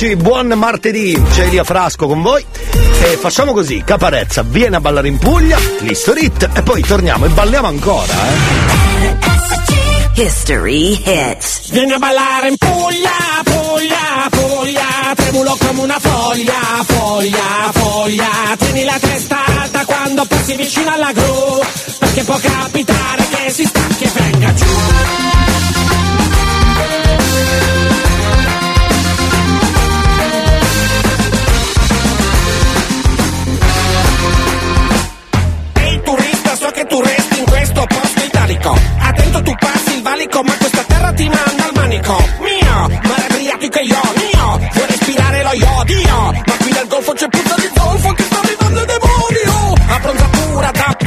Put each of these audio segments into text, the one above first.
amici, buon martedì. C'è Elia Frasco con voi. E facciamo così: Caparezza viene a ballare in Puglia, l'Historit, e poi torniamo e balliamo ancora, eh. History hits. Vieni a ballare in Puglia, Puglia, Puglia, tremulo come una foglia, foglia, foglia. Tieni la testa alta quando passi vicino alla gru, perché può capitare che si stacchi e venga giù. Italico. Attento tu passi il valico, ma questa terra ti manda al manico. Mio, mare adriatico e io, mio, vuoi respirare lo iodio? Ma qui nel golfo c'è puzza di zolfo che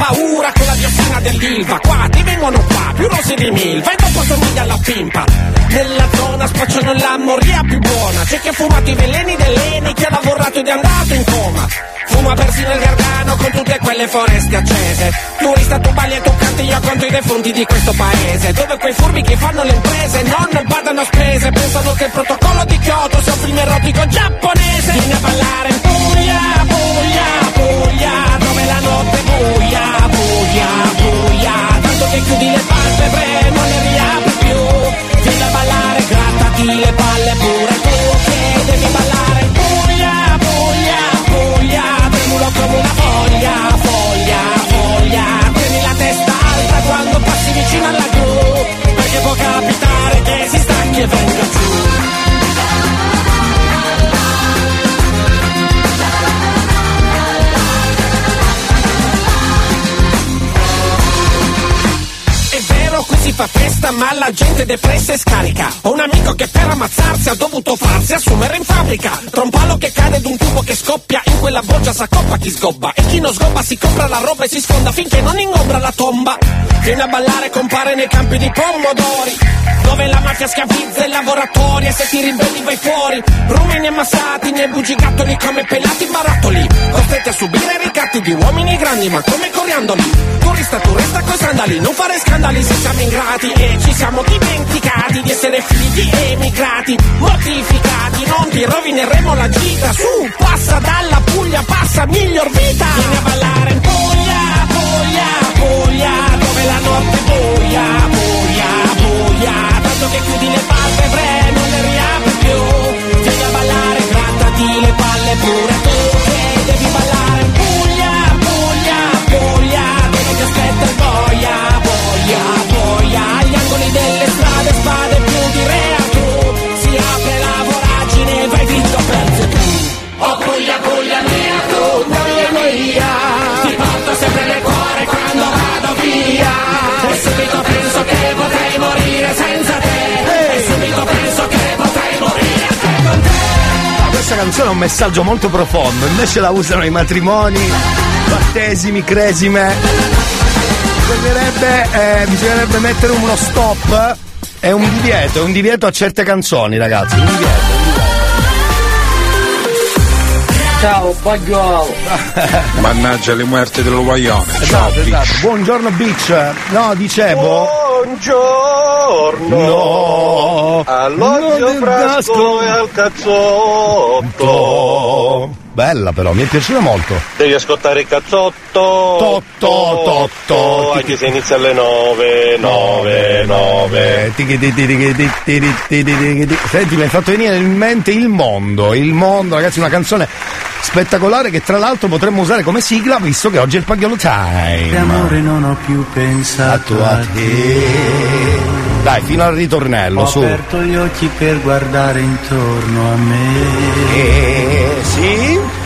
paura con la diossina dell'Ilva. Qua ti vengono qua, più rossi di milva e dopo somiglia alla pimpa. Nella zona spacciano la moria più buona. C'è chi ha fumato i veleni dell'Eni, chi ha lavorato ed è andato in coma. Fuma persino il gargano con tutte quelle foreste accese. Turista tu balli e tu canti, io conto i defunti di questo paese. Dove quei furbi che fanno le imprese non badano a spese. Pensano che il protocollo di Kyoto sia un film erotico giapponese. Vieni a ballare in Puglia, Puglia, Puglia, dove la notte buia, buia, buia. Tanto che chiudi le palpebre, non le riapri più. Vieni a ballare, grattati le palle pure tu, che devi ballare Puglia, Puglia, Puglia. Tremulo come una foglia, foglia, foglia. Tieni la testa alta quando passi vicino alla gru, perché può capitare che si stacchi e venga giù. Fa festa, ma la gente depressa e scarica. Ho un amico che per ammazzarsi ha dovuto farsi assumere in fabbrica. Tra un palo che cade ed un tubo che scoppia, in quella boccia s'accoppa chi sgobba. E chi non sgobba si compra la roba e si sfonda finché non ingombra la tomba. Viene a ballare, compare nei campi di pomodori. Dove la mafia schiavizza i lavoratori e se ti ribelli vai fuori. Rumeni ammassati nei bugigattoli come pelati barattoli. Costretti a subire ricatti di uomini grandi ma come coriandoli. Turista, tu resta coi sandali, non fare scandali se siamo ingrati. E ci siamo dimenticati di essere figli emigrati. Mortificati, non ti rovineremo la gita. Su, passa dalla Puglia, passa miglior vita. Vieni a ballare in Puglia, Puglia, Puglia, dove la notte è buia, buia, buia. Tanto che chiudi le palpebre, Questa canzone ha un messaggio molto profondo, invece la usano i matrimoni, battesimi, cresime. Bisognerebbe, eh, bisognerebbe mettere uno stop. È un divieto, è un divieto a certe canzoni, ragazzi. Un divieto. Ciao, bagliolo. Mannaggia le muerte dello guaglione. Ciao, Esatto, esatto. Buongiorno Beach. No, dicevo. Buongiorno No. all'occhio fresco e al cazzotto. Bella però, mi è piaciuta molto. Devi ascoltare il cazzotto. Totto, totto. Anche se inizia alle 9, 9, 9. Senti, mi hai fatto venire in mente il mondo. Il mondo, ragazzi, una canzone spettacolare che tra l'altro potremmo usare come sigla visto che oggi è il Pagliolo Time. Amore non ho più pensato a te. Dai, fino al ritornello, Ho su. aperto gli occhi per guardare intorno a me. Eh, sì?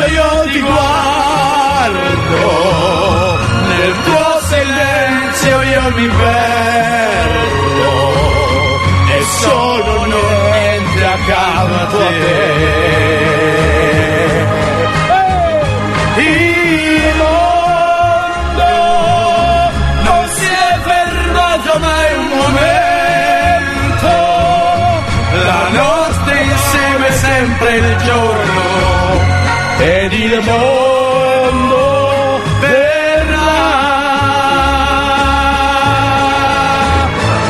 se io ti guardo, nel tuo silenzio io mi perdo e sono niente a te. Il mondo non si è fermato mai un momento, la notte insieme sempre il giorno. Ed il mondo verrà.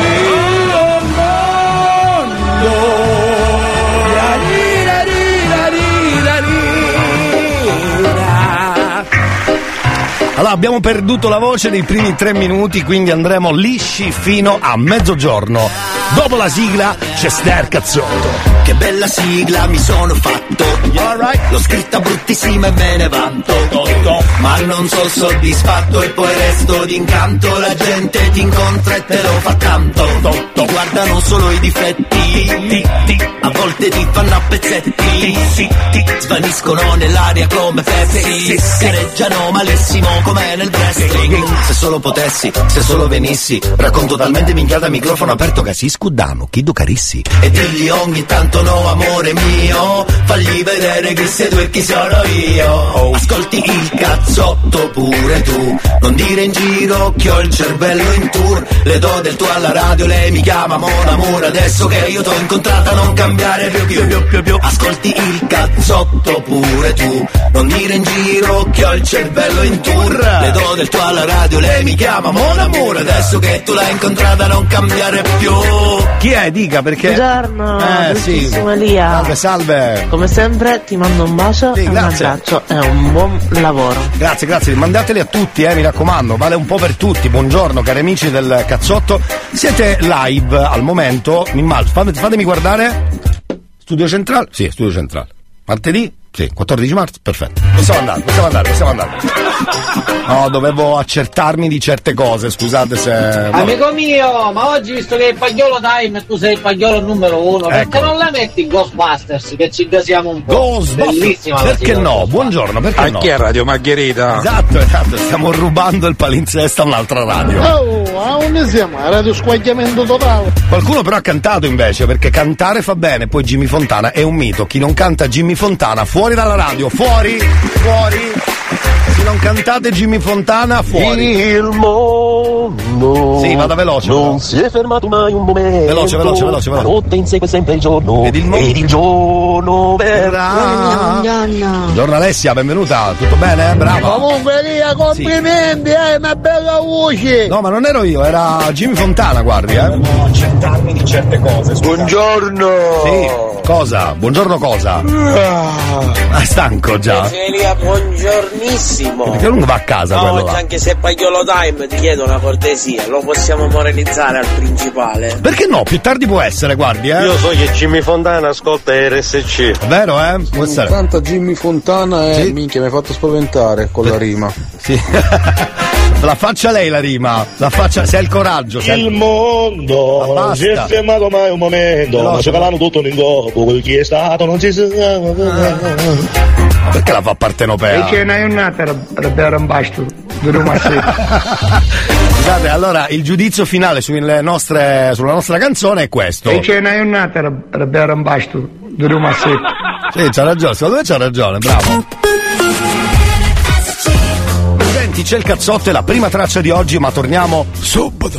Il mondo Allora, abbiamo perduto la voce nei primi tre minuti, quindi andremo lisci fino a mezzogiorno. Dopo la sigla Star Cazzotto. Che bella sigla mi sono fatto. L'ho scritta bruttissima e me ne vanto. Ma non sono soddisfatto e poi resto d'incanto. La gente ti incontra e te lo fa tanto. Ti guardano solo i difetti A volte ti fanno a pezzetti. Svaniscono nell'aria come Pepsi. Gareggiano malissimo come nel wrestling. Se solo potessi, se solo venissi. Racconto talmente minchiata a microfono aperto che si scudano, chi do carissi. E digli ogni tanto no amore mio Fagli vedere chi sei tu e chi sono io. Ascolti il cazzotto pure tu. Non dire in giro che ho il cervello in tour. Le do del tuo alla radio, lei mi chiama Mon amore Adesso che io t'ho incontrata non cambiare più più più più più Ascolti il cazzotto pure tu Non dire in giro che ho il cervello in tour Le do del tuo alla radio, lei mi chiama Mon amore Adesso che tu l'hai incontrata non cambiare più Chi è? Dica perché. Buongiorno, Eh sì. Elia. Salve, salve. Come sempre ti mando un bacio Sì, e un grazie. abbraccio e un buon lavoro. Grazie, grazie. Mandateli a tutti, eh, mi raccomando. Vale un po' per tutti. Buongiorno, cari amici del cazzotto. Siete live al momento. Mi fatemi guardare. Studio centrale? Sì, studio centrale. Martedì? Sì, 14 marzo? Perfetto. Possiamo andare, possiamo andare, possiamo andare. No, dovevo accertarmi di certe cose, scusate se. vabbè. Amico mio, ma oggi visto che è il pagliolo time e tu sei il pagliolo numero uno, perché Ecco. non la metti in Ghostbusters che ci gasiamo un po'? Ghostbusters. Bellissima Perché no? Buongiorno, perché no? Anche a Radio Margherita. Esatto, esatto, stiamo rubando il palinsesta a un'altra radio. Oh, a un siamo? A radio squagliamento totale. Qualcuno però ha cantato invece, perché cantare fa bene, poi Jimmy Fontana è un mito. Chi non canta Jimmy Fontana, fuori dalla radio, fuori, fuori. Se non cantate Jimmy Fontana, fuori. Il mondo Sì, vada veloce, non però. si è fermato mai un momento Veloce, veloce, veloce, veloce. La notte insegue sempre il giorno Ed il mo- giorno verrà Buongiorno Alessia, benvenuta, tutto bene? Brava. Comunque Elia, complimenti, hai una bella voce. No, ma non ero io, era Jimmy Fontana, guardi, eh. Devo accertarmi di certe cose. Buongiorno Sì, cosa? Buongiorno cosa? Ah, stanco già. Elia, buongiornissimo. Perché lungo va a casa Ma quello oggi là. anche se è pagliolo time ti chiedo una cortesia, lo possiamo moralizzare al principale? Perché no? Più tardi può essere, guardi, eh. Io so che Jimmy Fontana ascolta RSC È vero, eh? Può essere. Tanta Jimmy Fontana e Sì. minchia mi hai fatto spaventare con la rima. Sì. la faccia lei la rima. La faccia, se ha il coraggio. Se il- mondo non si è fermato mai un momento. Ma sto calando tutto in gopo Quel chi è stato non si sa Ma perché la fa partenopea? ne hai un'altra per un basto. Scusate, allora il giudizio finale sulle nostre, sulla nostra canzone è questo. ne hai un'altra per un basto. Sì, c'ha ragione, secondo me c'ha ragione, bravo. Senti, c'è il cazzotto, è la prima traccia di oggi, ma torniamo subito.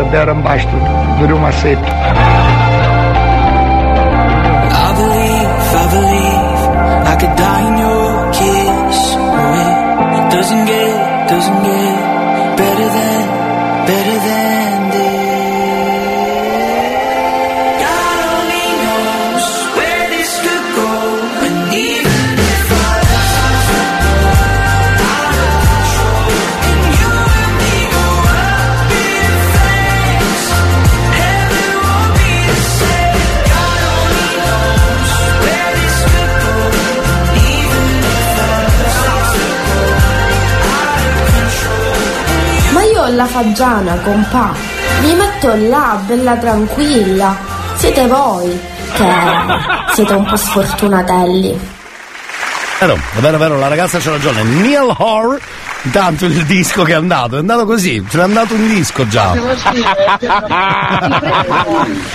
Giornata per Fagiana, compà. Mi metto là, bella tranquilla. Siete voi che siete un po' sfortunatelli. Vero, è vero, è vero, la ragazza c'ha ragione. Neil Hoare, intanto il disco che è andato, è andato così, ce n'è andato un disco già.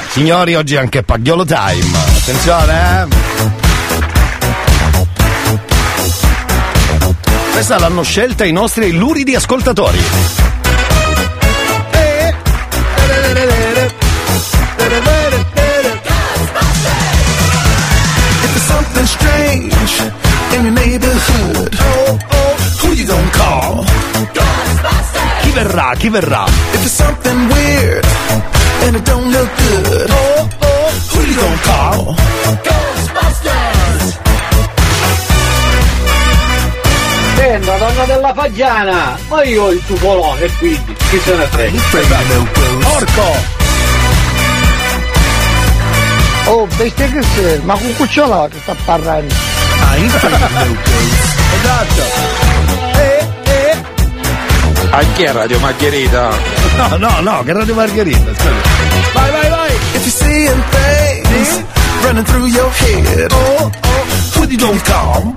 Signori, oggi è anche Pagliolo Time. Attenzione, eh. Questa l'hanno scelta i nostri luridi ascoltatori. Verrà? Chi verrà? If there's something weird and it don't look good, oh, oh, who you gonna call? Senta, donna della fagiana, ma io ho il tupolone, quindi chi se ne frega? Porco! Oh, bestia che sei, ma con cucciola che sta parlando. Esatto. A chi è Radio Margherita? No, no, no, che Radio Margherita, aspetta. Vai, vai, vai! If you're seeing things running through your head, oh, oh, who you gonna call?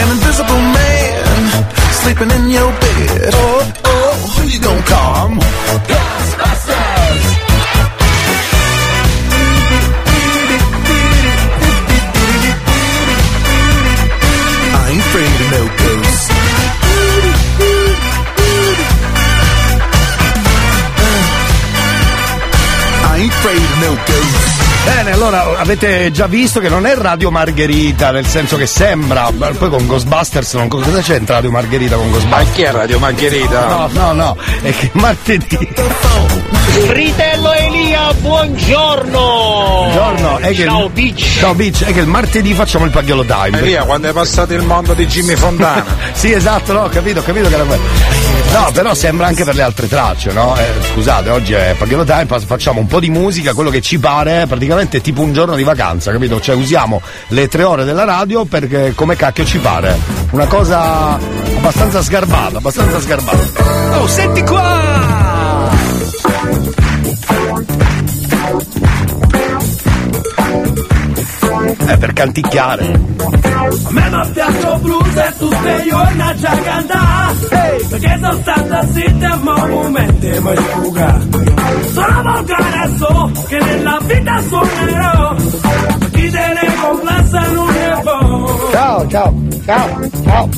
An invisible man sleeping in your bed, oh, oh, who you gonna call? Ghostbusters! Ain't afraid of no ghosts. Bene, allora avete già visto che non è Radio Margherita, nel senso che sembra, ma poi con Ghostbusters non cosa c'entra Radio Margherita con Ma Ghostbusters? chi è Radio Margherita? No, no, no, è che martedì. Fritello Elia, buongiorno! Buongiorno, è che Ciao Beach! Ciao Beach, è che il martedì facciamo il Pagliolo Time. Elia, quando è passato il mondo di Jimmy Fontana? sì, esatto, no, ho capito, ho capito che era quello. No, però sembra anche per le altre tracce, no? Eh, scusate, oggi è Pagliolo Time, fa- facciamo un po' di musica, quello che ci pare, praticamente è tipo un giorno di vacanza, capito? Cioè usiamo le tre ore della radio perché come cacchio ci pare. Una cosa abbastanza sgarbata, abbastanza sgarbata. Oh, senti qua! È per canticchiare. A me mi piace blues e tutte io e una già cantare Perché sono stata zitta ma un momento mi sfuga Sono volgare so che nella vita suonerò Ne complessa non è buono. Ciao, ciao, ciao, ciao.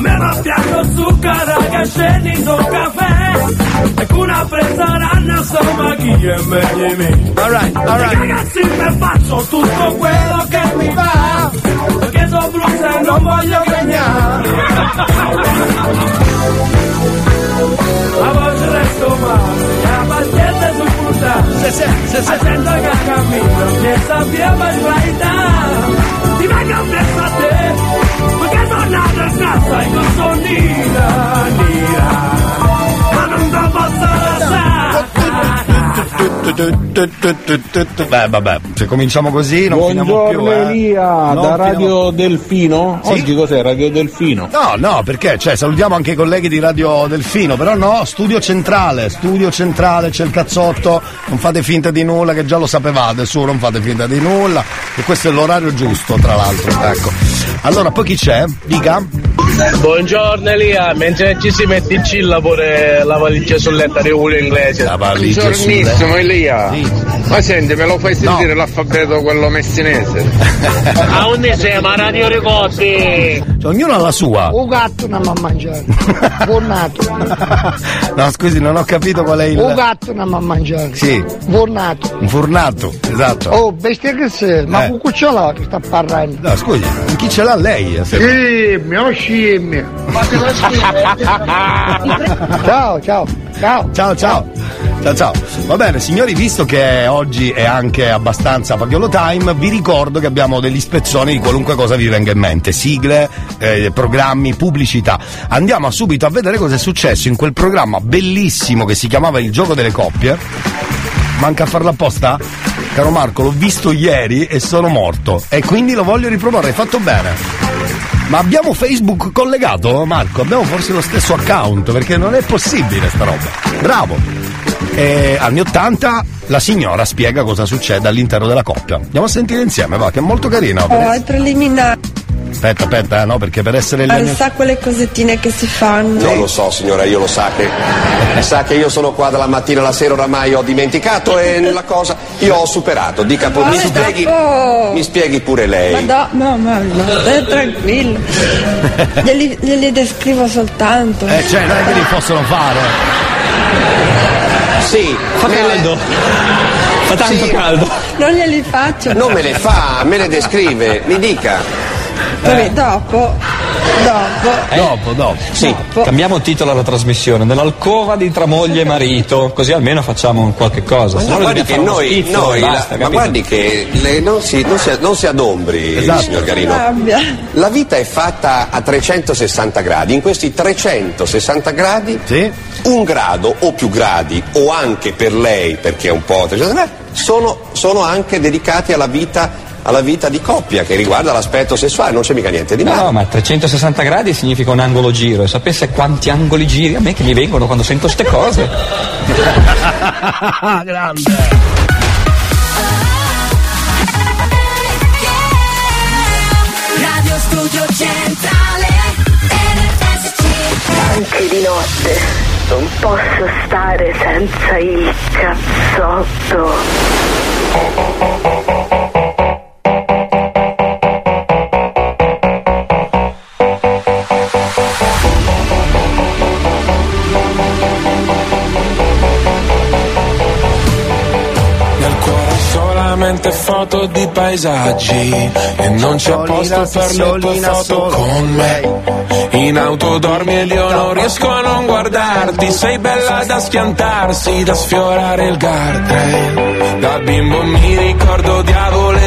Me mi piace zucchero che scendi sul caffè. E con una presa ranna insomma chi è meglio di me? Alright, alright. Ragazzi mi faccio? Tutto quello che mi va. Perché sono blues e non voglio cagnare La voce resto male La pazienza è supportata Se se, se La gente che cammina Che sappiamo sbagliare Ti vengo presso a te Perché sono nata in casa E non sono nera, Beh, vabbè, se cominciamo così non finiamo più. Buongiorno eh. Elia, Non da finiamo- Radio Delfino. Sì? Oggi cos'è Radio Delfino? No, no, perché? Cioè, salutiamo anche i colleghi di Radio Delfino, però no, studio centrale, studio centrale, c'è il cazzotto, non fate finta di nulla, che già lo sapevate, su, non fate finta di nulla, e questo è l'orario giusto, tra l'altro, ecco. Allora, poi chi c'è? Dica. Buongiorno Elia, mentre ci si mette in cilla pure la valigia sul letto di uno inglese. La valigia Buongiornissimo Elia. Lia, ma senti, me lo fai sentire l'alfabeto quello messinese? A onde siamo? A Radio Ricotti! Cioè, ognuno ha la sua. Un gatto non mi ha mangiato. Fornato. No, scusi, non ho capito qual è il. Un gatto non mi ha mangiato. Sì, Fornato. un fornato, esatto. Oh, bestia che sei? Ma Eh. con cucciolo che sta parlando? No, scusi, chi ce l'ha lei? eh, se- Scimmia, oh scimmia. ciao, ciao, ciao. Ciao, ciao. Ciao, ciao. Va bene, signori, visto che oggi è anche abbastanza Pagliolo Time, vi ricordo che abbiamo degli spezzoni di qualunque cosa vi venga in mente. Sigle, eh, programmi, pubblicità. Andiamo subito a vedere cosa è successo in quel programma bellissimo che si chiamava Il gioco delle coppie. Manca a farla apposta? Caro Marco, l'ho visto ieri e sono morto. E quindi lo voglio riproporre, hai fatto bene. Ma abbiamo Facebook collegato, Marco? Abbiamo forse lo stesso account, perché non è possibile sta roba. Bravo! E anni 80 la signora spiega cosa succede all'interno della coppia. Andiamo a sentire insieme, va, che è molto carina. Oh, ai preliminari, Aspetta, aspetta, eh, no, perché per essere gli anni... sa quelle cosettine che si fanno. Non lo so signora, io lo sa che sa che io sono qua dalla mattina alla sera oramai ho dimenticato e la cosa io ho superato. Dica pure, mi Ma spieghi, dopo- mi spieghi pure lei. Ma no, no, no, no, stai tranquillo. Glieli, glieli descrivo soltanto. Eh, cioè, non è che li possono fare. Sì, Fa caldo. Fa tanto caldo. Non glieli faccio. Non me le fa, me le descrive, mi dica. Poi dopo, dopo. Dopo, dopo. Sì, cambiamo titolo alla trasmissione, nell'alcova di tra moglie e marito, così almeno facciamo qualche cosa. Ma no guardi che noi, schizzo noi e la- basta, ma guardi che le- non, si, non, si, non si adombri, Esatto. signor Garino. Rabbia. La vita è fatta a 360 gradi, in questi 360 gradi un grado o più gradi, o anche per lei, perché è un po' 360 gradi, sono, sono anche dedicati alla vita, alla vita di coppia che riguarda l'aspetto sessuale, non c'è mica niente di male. No, ma 360 gradi significa un angolo giro, e sapesse quanti angoli giri a me che mi vengono quando sento ste cose. Grande. Radio Studio Centrale Anche di notte non posso stare senza il cazzotto. Solamente foto di paesaggi. E non c'è posto per le tue foto con me. In auto dormi ed io non riesco a non guardarti. Sei bella da schiantarsi, da sfiorare il guardrail. Da bimbo mi ricordo odiavo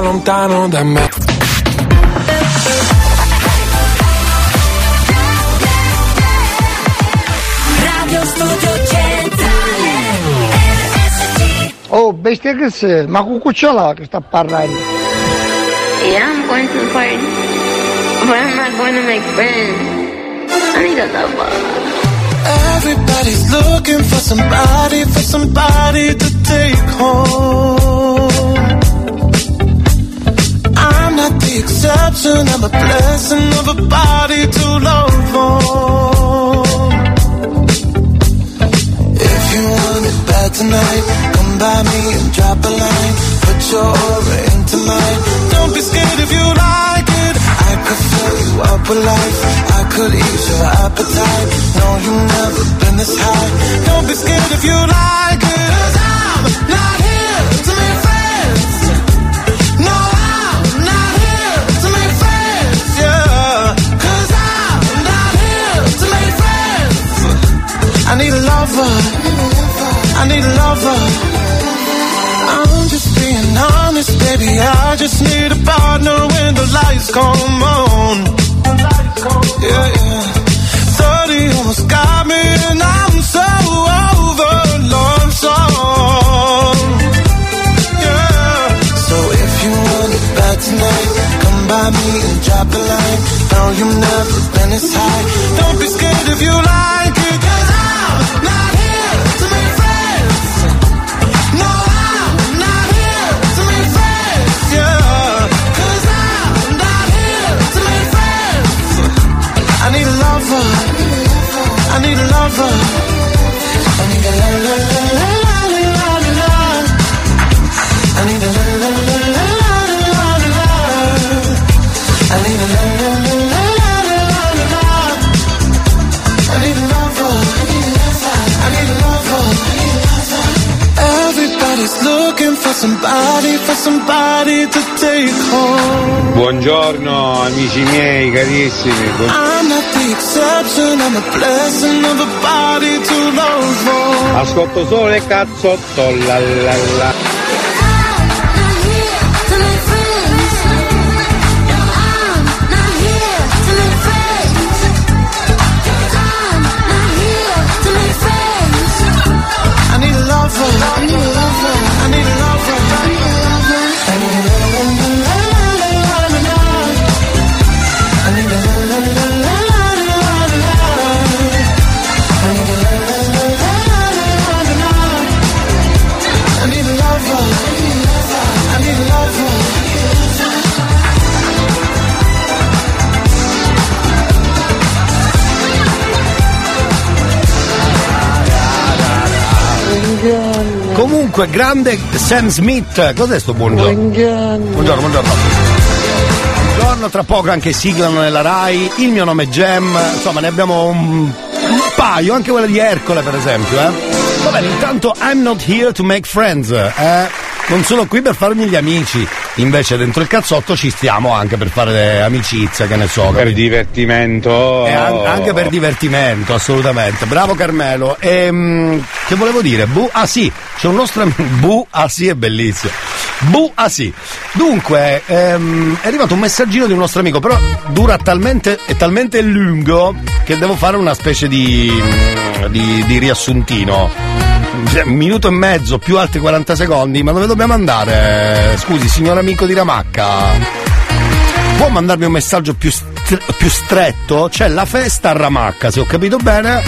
basta sia lontano da me. Radio Studio Centrale Oh, bestia che sei, ma con cucciola che sta parlando. Yeah, I'm going to the party. But I'm not going to make friends. I need a lover. Everybody's looking for somebody, for somebody to take home. The exception, I'm a blessing of a body to love on. If you want it bad tonight, come by me and drop a line. Put your aura into mine. Don't be scared if you like it. I could fill you up with life. I could ease your appetite. No, you've never been this high. Don't be scared if you like it. Lights come on. Yeah, yeah. 30 almost got me, and I'm so over love song. Yeah. So if you want it bad tonight, come by me and drop a line. No, you've never Buongiorno amici miei carissimi. Ascolto solo e cazzotto la la la. Comunque, grande Sam Smith. Cos'è sto buongiorno? Buongiorno. Buongiorno, buongiorno. Buongiorno, tra poco anche siglano nella Rai. Il mio nome è Gem. Insomma, ne abbiamo un, un paio, anche quella di Ercole, per esempio, eh. Va bene, intanto I'm not here to make friends. Eh? Non sono qui per farmi gli amici. Invece dentro il cazzotto ci stiamo anche per fare amicizia, che ne so. Per capito? divertimento. E an- anche per divertimento, assolutamente. Bravo Carmelo. Ehm, che volevo dire? Bu- ah sì, c'è un nostro amico. Bu, ah sì, è bellissimo. Bu, ah sì. Dunque, ehm, è arrivato un messaggino di un nostro amico, però dura talmente, è talmente lungo che devo fare una specie di, di, di riassuntino. Cioè, Un minuto e mezzo più altri 40 secondi, ma dove dobbiamo andare? Scusi, signor amico di Ramacca. Può mandarmi un messaggio più, stre- più stretto? C'è la festa a Ramacca, se ho capito bene.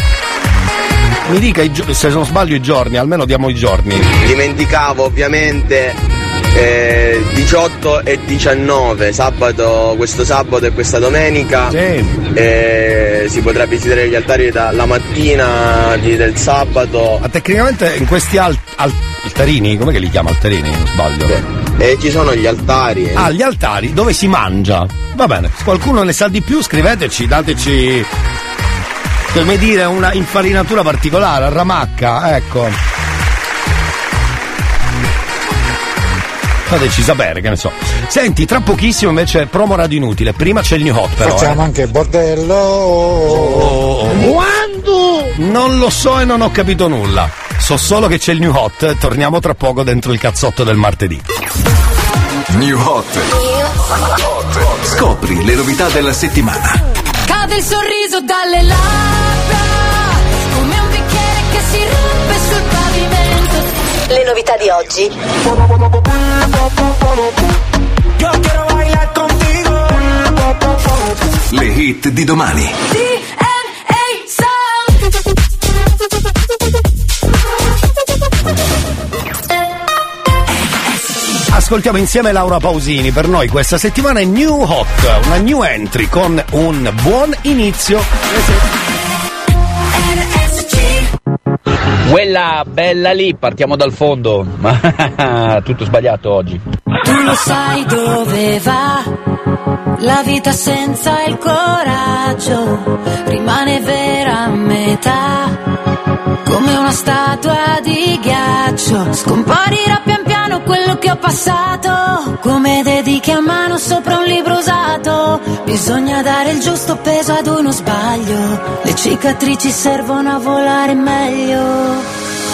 Mi dica gio- se non sbaglio i giorni, almeno diamo i giorni. Dimenticavo ovviamente eh, 18 e 19, sabato, questo sabato e questa domenica. Eh, si potrà visitare gli altari dalla mattina di- del sabato. Ma tecnicamente in questi al- al- altarini, come li chiama altarini? Non sbaglio. E ci sono gli altari. eh. Ah, gli altari dove si mangia. Va bene, se qualcuno ne sa di più, scriveteci, dateci. Come dire, una infarinatura particolare, a ramacca, ecco. Fateci sapere, che ne so. Senti, tra pochissimo invece promo radio inutile. Prima c'è il new hot, però. Facciamo eh. anche bordello. Quando? Non lo so e non ho capito nulla. So solo che c'è il new hot. Torniamo tra poco dentro il cazzotto del martedì. New Hot. Scopri le novità della settimana. Cade il sorriso dalle labbra, come un bicchiere che si rompe. Le novità di oggi. Le hit di domani. Ascoltiamo insieme Laura Pausini. Per noi questa settimana è New Hot, una new entry con un buon inizio. Quella bella lì, partiamo dal fondo. Tutto sbagliato oggi. Tu lo sai dove va la vita senza il coraggio, rimane vera a metà, come una statua di ghiaccio. Scomparirà pian piano quello che ho passato, come dediche a mano sopra un libro usato. Bisogna dare il giusto peso ad uno sbaglio, le cicatrici servono a volare meglio.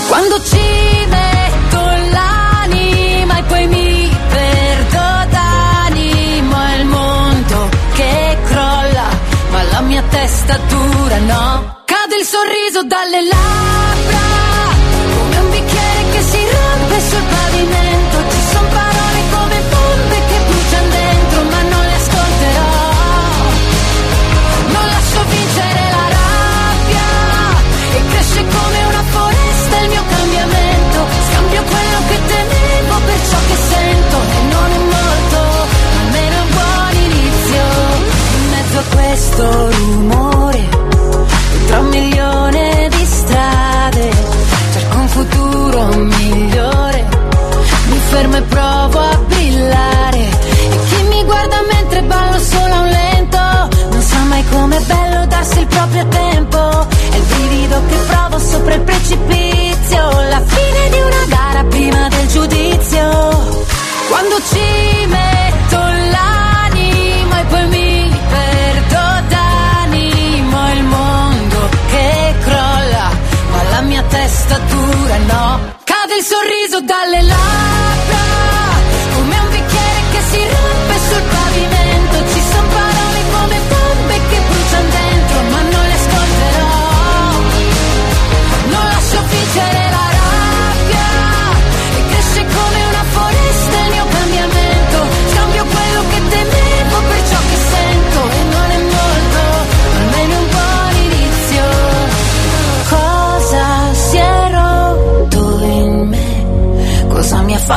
Quando ci metto l'anima e poi mi perdo d'animo è il mondo che crolla, ma la mia testa dura no. Cade il sorriso dalle labbra, questo rumore, tra un milione di strade, cerco un futuro migliore. Mi fermo e provo a brillare. E chi mi guarda mentre ballo solo a un lento, non sa mai com'è bello darsi il proprio tempo. È il brivido che provo sopra il precipizio. La fine di una gara prima del giudizio. Quando ci metto dura no. Cade il sorriso dalle labbra,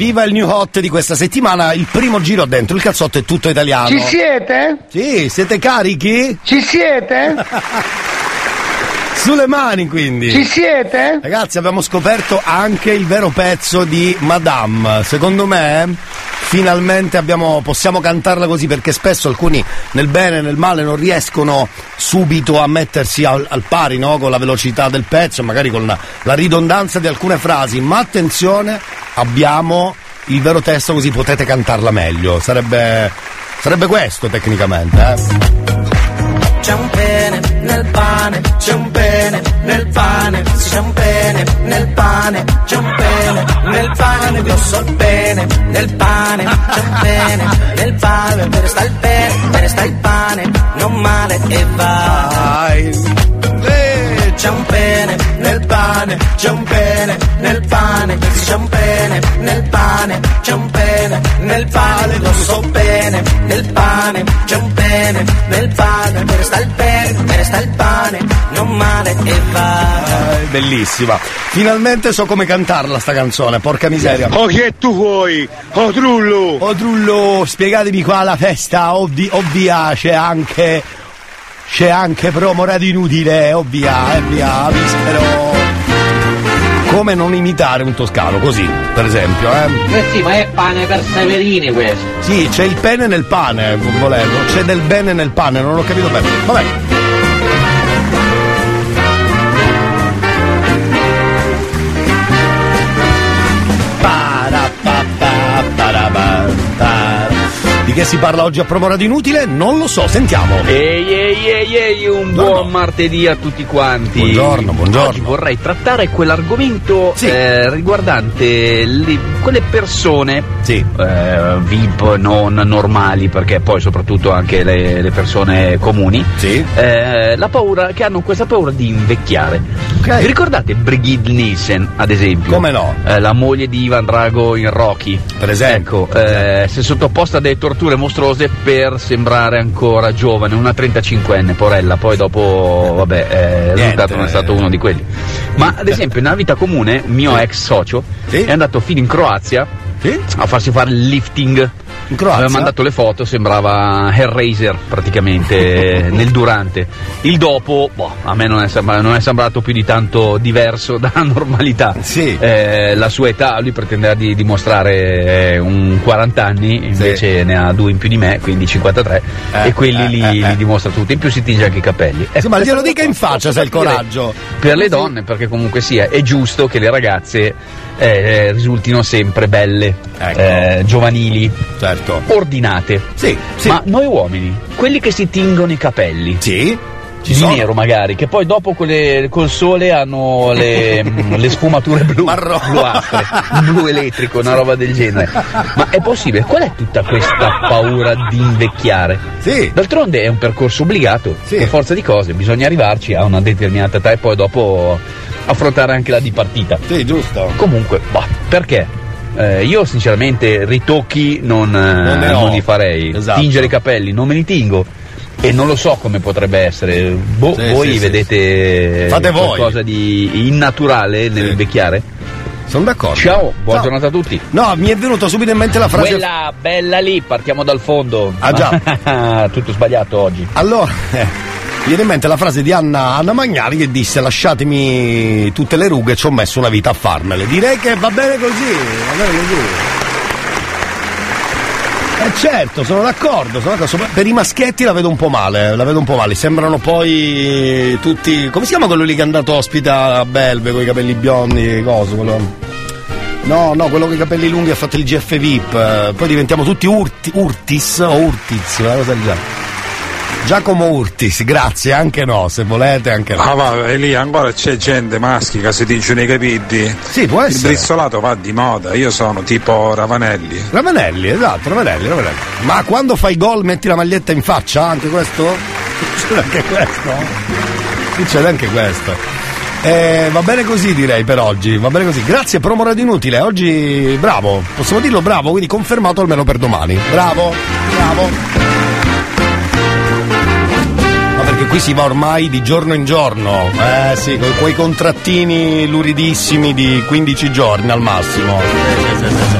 viva il new hot di questa settimana, il primo giro dentro il cazzotto è tutto italiano. Ci siete? Sì, siete carichi? Ci siete? Sulle mani quindi. Ci siete? Ragazzi, abbiamo scoperto anche il vero pezzo di Madame. Secondo me, finalmente abbiamo, possiamo cantarla così perché spesso alcuni nel bene e nel male non riescono subito a mettersi al, al pari no? con la velocità del pezzo, magari con la, la ridondanza di alcune frasi. Ma attenzione, abbiamo il vero testo così potete cantarla meglio. Sarebbe, sarebbe questo tecnicamente. Eh? C'è un pene nel pane, c'è un pene nel pane, c'è un pene nel pane, c'è un pene nel pane, grosso il pene nel pane, c'è un pene nel pane, ne sta il pene, ne sta il pane, non male e vai. C'è un pene nel pane, c'è un pene nel pane, c'è un pene nel pane, c'è un pene nel pane, lo so bene, nel pane, c'è un pene nel pane, me ne sta il pene, me ne sta il pane, non male e vai. Bellissima. Finalmente so come cantarla sta canzone, porca miseria. Oh che tu vuoi? Oh trullo! Oh Trullo, spiegatemi qua la festa, ovvi, ovvia c'è anche. C'è anche promo radio inutile, ovvia, eh via, vispero. Come non imitare un toscano, così, per esempio, eh? Eh sì, ma è pane per Severini questo. Sì, c'è il pene nel pane, volendo. C'è del bene nel pane, non ho capito bene. Vabbè. Di che si parla oggi a Promora Inutile? Non lo so, sentiamo. Ehi ehi ehi ehi, un buon martedì a tutti quanti. Buongiorno, buongiorno. Oggi vorrei trattare quell'argomento eh, riguardante le- quelle persone eh, VIP non normali, perché poi soprattutto anche le, le persone comuni, eh, la paura, che hanno questa paura di invecchiare. Vi ricordate Brigitte Nielsen, ad esempio? Come no? Eh, la moglie di Ivan Drago in Rocky. Per esempio. Ecco, eh, si è sottoposta a delle torture mostruose per sembrare ancora giovane, una 35enne, porella, poi dopo, vabbè, eh, il risultato non è stato uno di quelli. Ma ad esempio nella vita comune, un mio ex socio è andato fino in Croazia a farsi fare il lifting. In Croazia? Aveva mandato le foto, sembrava Hellraiser praticamente nel durante. Il dopo, boh, a me non è, sembra- non è sembrato più di tanto diverso dalla normalità. Eh, la sua età, lui pretendeva di dimostrare eh, un 40 anni, invece ne ha due in più di me, quindi 53, Eh, e quelli eh, li, eh, eh. li dimostra tutti. In più si tinge anche i capelli. Sì, ma glielo dica in faccia se ha il coraggio. Per le donne, perché comunque sia, è giusto che le ragazze eh, risultino sempre belle, eh, giovanili, ordinate. Ma noi uomini, quelli che si tingono i capelli, di sono. nero magari, che poi dopo quelle, col sole hanno le, le sfumature blu, bluastre, blu elettrico, una roba del genere. Ma è possibile? Qual è tutta questa paura di invecchiare? D'altronde è un percorso obbligato, per forza di cose, bisogna arrivarci a una determinata età e poi dopo affrontare anche la dipartita. Sì, giusto. Comunque, bah, perché? Eh, io sinceramente ritocchi non, eh, Non non li farei. Esatto. Tingere i capelli non me li tingo. E non lo so come potrebbe essere. Boh, Sì, voi sì, vedete Fate voi. qualcosa di innaturale nell'invecchiare? Sono d'accordo. Ciao, buona Ciao. giornata a tutti. No, mi è venuta subito in mente la frase. Quella bella lì, partiamo dal fondo. Ah, già. Tutto sbagliato oggi. Allora, eh, viene in mente la frase di Anna, Anna Magnari che disse lasciatemi tutte le rughe, ci ho messo una vita a farmele. Direi che va bene così, va bene così. Eh certo, sono d'accordo, sono d'accordo. Per i maschietti la vedo un po' male, la vedo un po' male. Sembrano poi tutti. Come si chiama quello lì che è andato ospite a Belve con i capelli biondi, coso, quello. No, no, quello con i capelli lunghi ha fatto il GF VIP. eh, Poi diventiamo tutti Urti- Urtis o Urtiz, una cosa del genere. Giacomo Urtis, grazie, anche no, se volete, anche no. Ah va, e lì ancora c'è gente maschi che si tingono i capelli. Sì, può Il essere. brizzolato va di moda, io sono tipo Ravanelli. Ravanelli, esatto, Ravanelli, Ravanelli. Ma quando fai gol metti la maglietta in faccia, anche questo? Succede anche questo? Succede anche questo. Eh, va bene così direi per oggi, va bene così. Grazie Promo Radio Inutile, oggi bravo, possiamo dirlo bravo, quindi confermato almeno per domani. Bravo, bravo. Perché qui si va ormai di giorno in giorno, eh sì, con quei contrattini luridissimi di 15 giorni al massimo. Sì, sì, sì.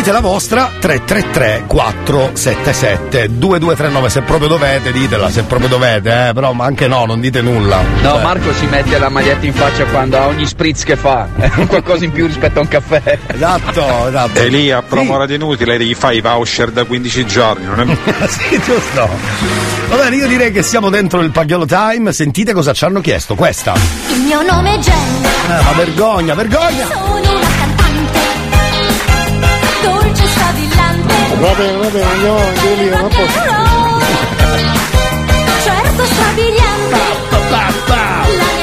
Dite la vostra 333 477 2239 se proprio dovete ditela se proprio dovete eh, però ma anche no non dite nulla No, Cioè, Marco si mette la maglietta in faccia quando ha ogni spritz che fa, è un qualcosa in più rispetto a un caffè. Esatto, esatto. E lì a promorare inutile gli fai i voucher da 15 giorni, non è... sì, giusto. Va bene, io direi che siamo dentro il Pagliolo Time. Sentite cosa ci hanno chiesto. Questa. Il mio nome è Jen, Eh, ma vergogna, vergogna! Dolce e strabillante. Va bene, va bene, andiamo avanti, via, non posso. Certo strabiliante, voce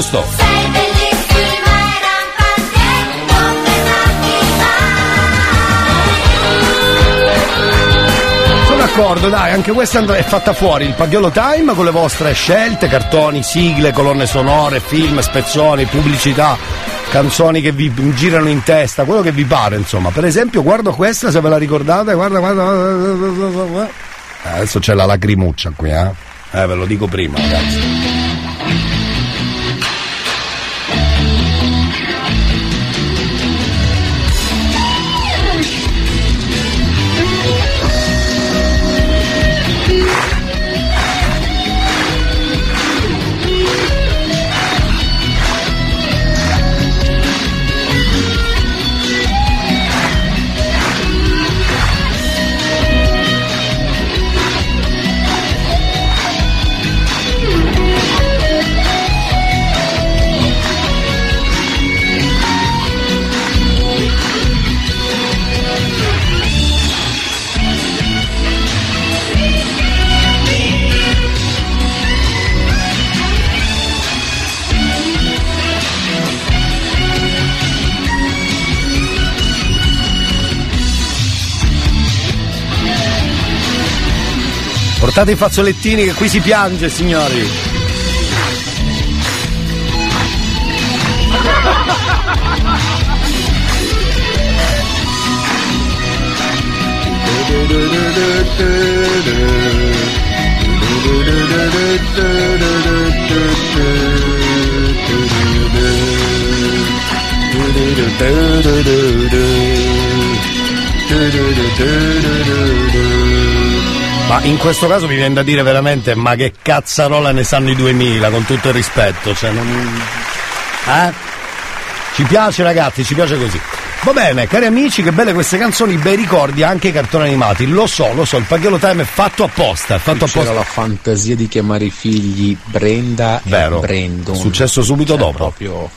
giusto. Sei bellissima e Sono d'accordo, dai, anche questa è fatta fuori. Il Pagliolo Time con le vostre scelte, cartoni, sigle, colonne sonore, film, spezzoni, pubblicità, canzoni che vi girano in testa, quello che vi pare, insomma. Per esempio, guardo questa, se ve la ricordate, guarda, guarda. guarda, guarda, guarda. Eh, Adesso c'è la lacrimuccia qui, eh. Eh, ve lo dico prima, ragazzi. Portate i fazzolettini che qui si piange, signori. Ma in questo caso mi viene da dire veramente, ma che cazzarola ne sanno i 2000, con tutto il rispetto, cioè non... Eh? Ci piace ragazzi, ci piace così. Va bene, cari amici, che belle queste canzoni, bei ricordi anche i cartoni animati. Lo so, lo so, il Pagliolo Time è fatto apposta, è fatto C'era apposta. la fantasia di chiamare i figli Brenda Vero. e Brandon. Successo subito Cioè, dopo. Proprio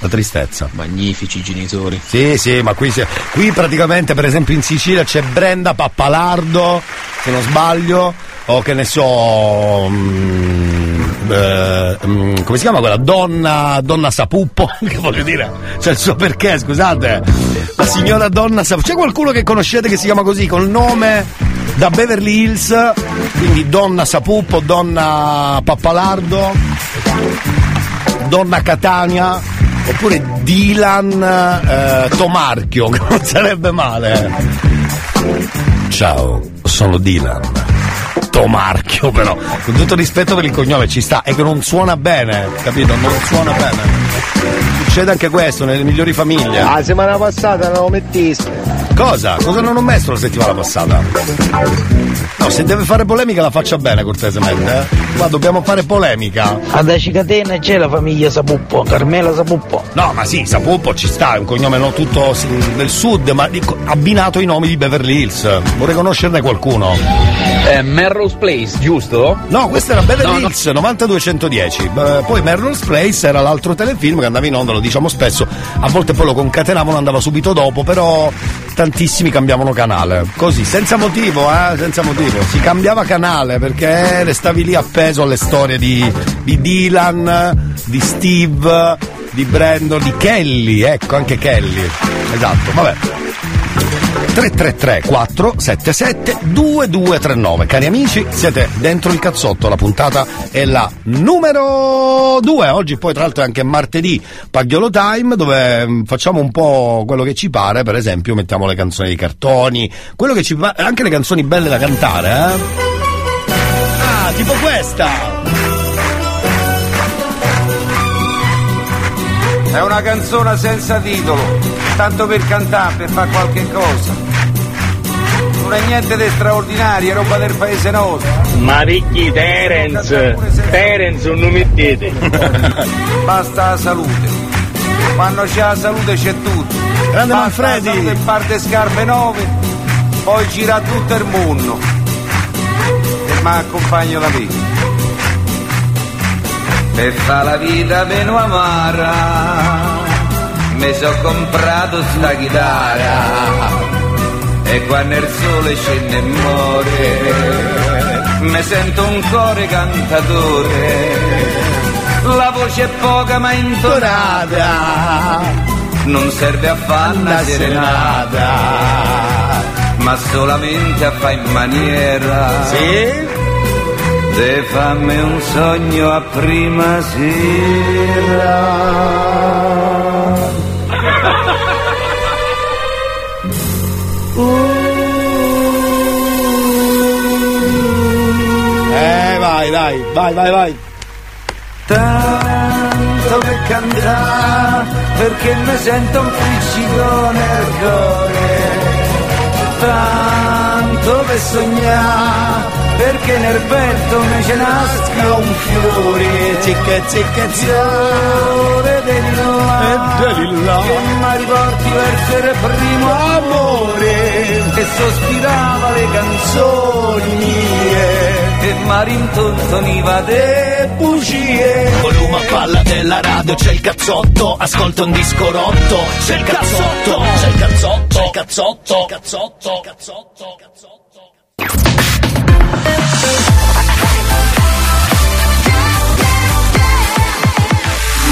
La tristezza. magnifici genitori. Sì, sì, ma qui, qui praticamente, per esempio in Sicilia c'è Brenda Pappalardo, se non sbaglio, o che ne so, mm, eh, mm, come si chiama quella? Donna, donna Sapuppo, che voglio dire, c'è il suo perché, scusate, la signora Donna Sapuppo, c'è qualcuno che conoscete che si chiama così, col nome da Beverly Hills, quindi Donna Sapuppo, Donna Pappalardo, Donna Catania, oppure Dylan eh, Tomarchio, che non sarebbe male. Ciao, sono Dylan. Tomarchio però, con tutto rispetto per il cognome ci sta, è che non suona bene, capito? Non suona bene. Succede anche questo nelle migliori famiglie. La settimana passata non lo mettiste. Cosa? Cosa non ho messo la settimana passata? No, se deve fare polemica la faccia bene cortesemente, eh. Qua dobbiamo fare polemica. Ad Acicatena c'è la famiglia Sapuppo, Carmela Sapuppo. No, ma sì, Sapuppo ci sta, è un cognome non tutto del sud, ma dico, abbinato ai nomi di Beverly Hills. Vorrei conoscerne qualcuno. Eh, Merro Melrose Place, giusto? No, questa era Beverly No, no. Hills 9210. Eh, Poi Melrose Place era l'altro telefilm che andava in onda, lo diciamo spesso. A volte poi lo concatenavano, andava subito dopo, però tantissimi cambiavano canale. Così, senza motivo, eh, senza motivo. Si cambiava canale perché restavi lì appeso alle storie di, di Dylan, di Steve, di Brandon, di Kelly, ecco, anche Kelly. Esatto, vabbè. 333 477 2239 Cari amici, siete dentro il cazzotto, la puntata è la numero 2. Oggi poi tra l'altro è anche martedì Pagliolo Time dove mm, facciamo un po' quello che ci pare, per esempio mettiamo le canzoni dei cartoni, quello che ci pa- anche le canzoni belle da cantare, eh? Ah, tipo questa! È una canzone senza titolo, tanto per cantare, per fare qualche cosa. Non è niente di straordinario, è roba del paese nostro. Ma ricchi Terence, Terence non mi mettete. Basta la salute. Quando c'è la salute c'è tutto. Grande Basta Manfredi. La salute parte scarpe nuove, poi gira tutto il mondo. E mi accompagno da me. Per fa la vita meno amara, mi so comprato sta chitarra. E quando il sole scende e muore, mi sento un cuore cantatore. La voce è poca ma intonata, non serve a fare una serenata, ma solamente a fare in maniera. Sì? De fammi un sogno a prima sera. Eh, vai, dai, vai, vai, vai. Tanto per cantare, perché mi sento un friccico nel cuore. Tanto per sognare, perché nel petto mi ce nasca un fiore. Zicche, zicche, Fiore del là, che mi riporti verso il primo amore, che sospirava le canzoni mie, e mi rintontoniva de bugie. Volume a palla della radio, c'è il cazzotto, ascolta un disco rotto, c'è il cazzotto, c'è il cazzotto, c'è il cazzotto, cazzotto, cazzotto, cazzotto.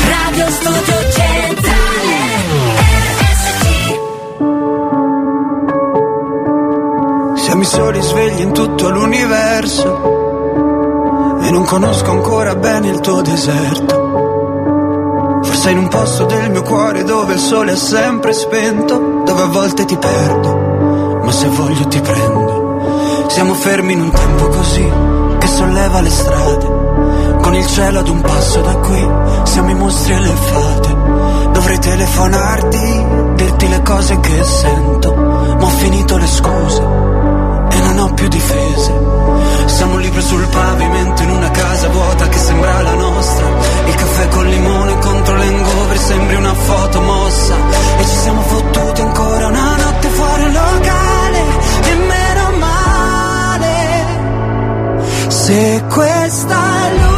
Radio Studio Centrale RSC Siamo i soli svegli in tutto l'universo e non conosco ancora bene il tuo deserto. Forse in un posto del mio cuore dove il sole è sempre spento, dove a volte ti perdo, ma se voglio ti prendo. Siamo fermi in un tempo così che solleva le strade, con il cielo ad un passo da qui, siamo i mostri e le fate. Dovrei telefonarti, dirti le cose che sento, ma ho finito le scuse e non ho più difese. Siamo libri sul pavimento in una casa vuota che sembra la nostra. Il caffè col limone contro l'engover sembri una foto mossa. E ci siamo fottuti ancora una notte fuori un locale. E meno Se questa è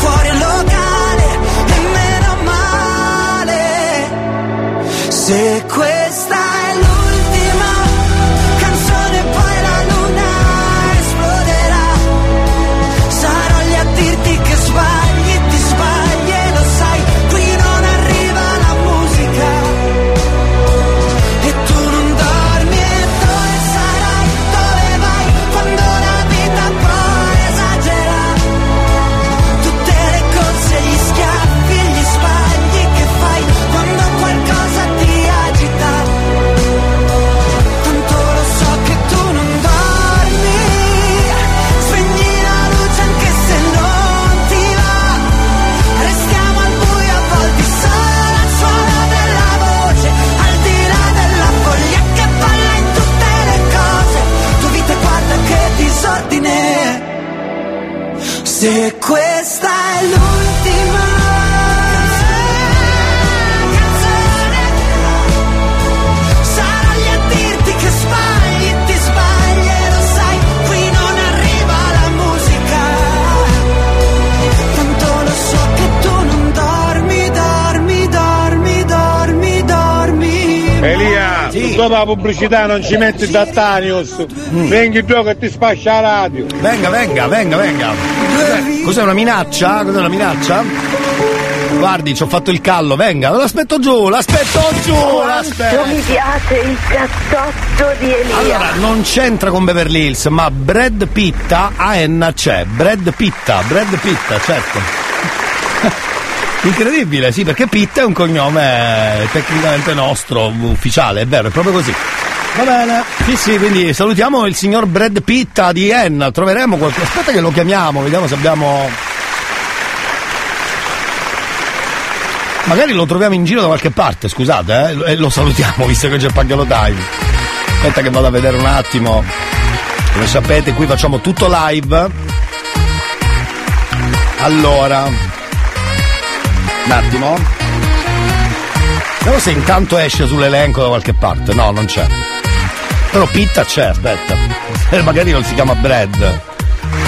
fuori il locale nemmeno male. Se questo la pubblicità non ci metti Dattanius. Vengi tu che ti spaccia la radio. Venga, venga, venga, venga. Cos'è, una minaccia? Cos'è una minaccia? Guardi, ci ho fatto il callo, venga, l'aspetto giù, l'aspetto giù, l'aspetto. Non mi piace il cazzotto di Elia. Allora, non c'entra con Beverly Hills, ma Brad Pitta a Enna c'è. Brad Pitta, Brad Pitta, certo. Incredibile, sì, perché Pitta è un cognome tecnicamente nostro, ufficiale, è vero, è proprio così. Va bene, sì sì, quindi salutiamo il signor Brad Pitta di Enna, troveremo qualche... Aspetta che lo chiamiamo, vediamo se abbiamo... Magari lo troviamo in giro da qualche parte, scusate, eh, lo salutiamo visto che c'è Pagliolo Time. Aspetta che vado a vedere un attimo. Come sapete qui facciamo tutto live. Allora, un attimo. Vediamo se intanto esce sull'elenco da qualche parte. No, non c'è. Però Pitta c'è, aspetta. Eh, Magari non si chiama Brad.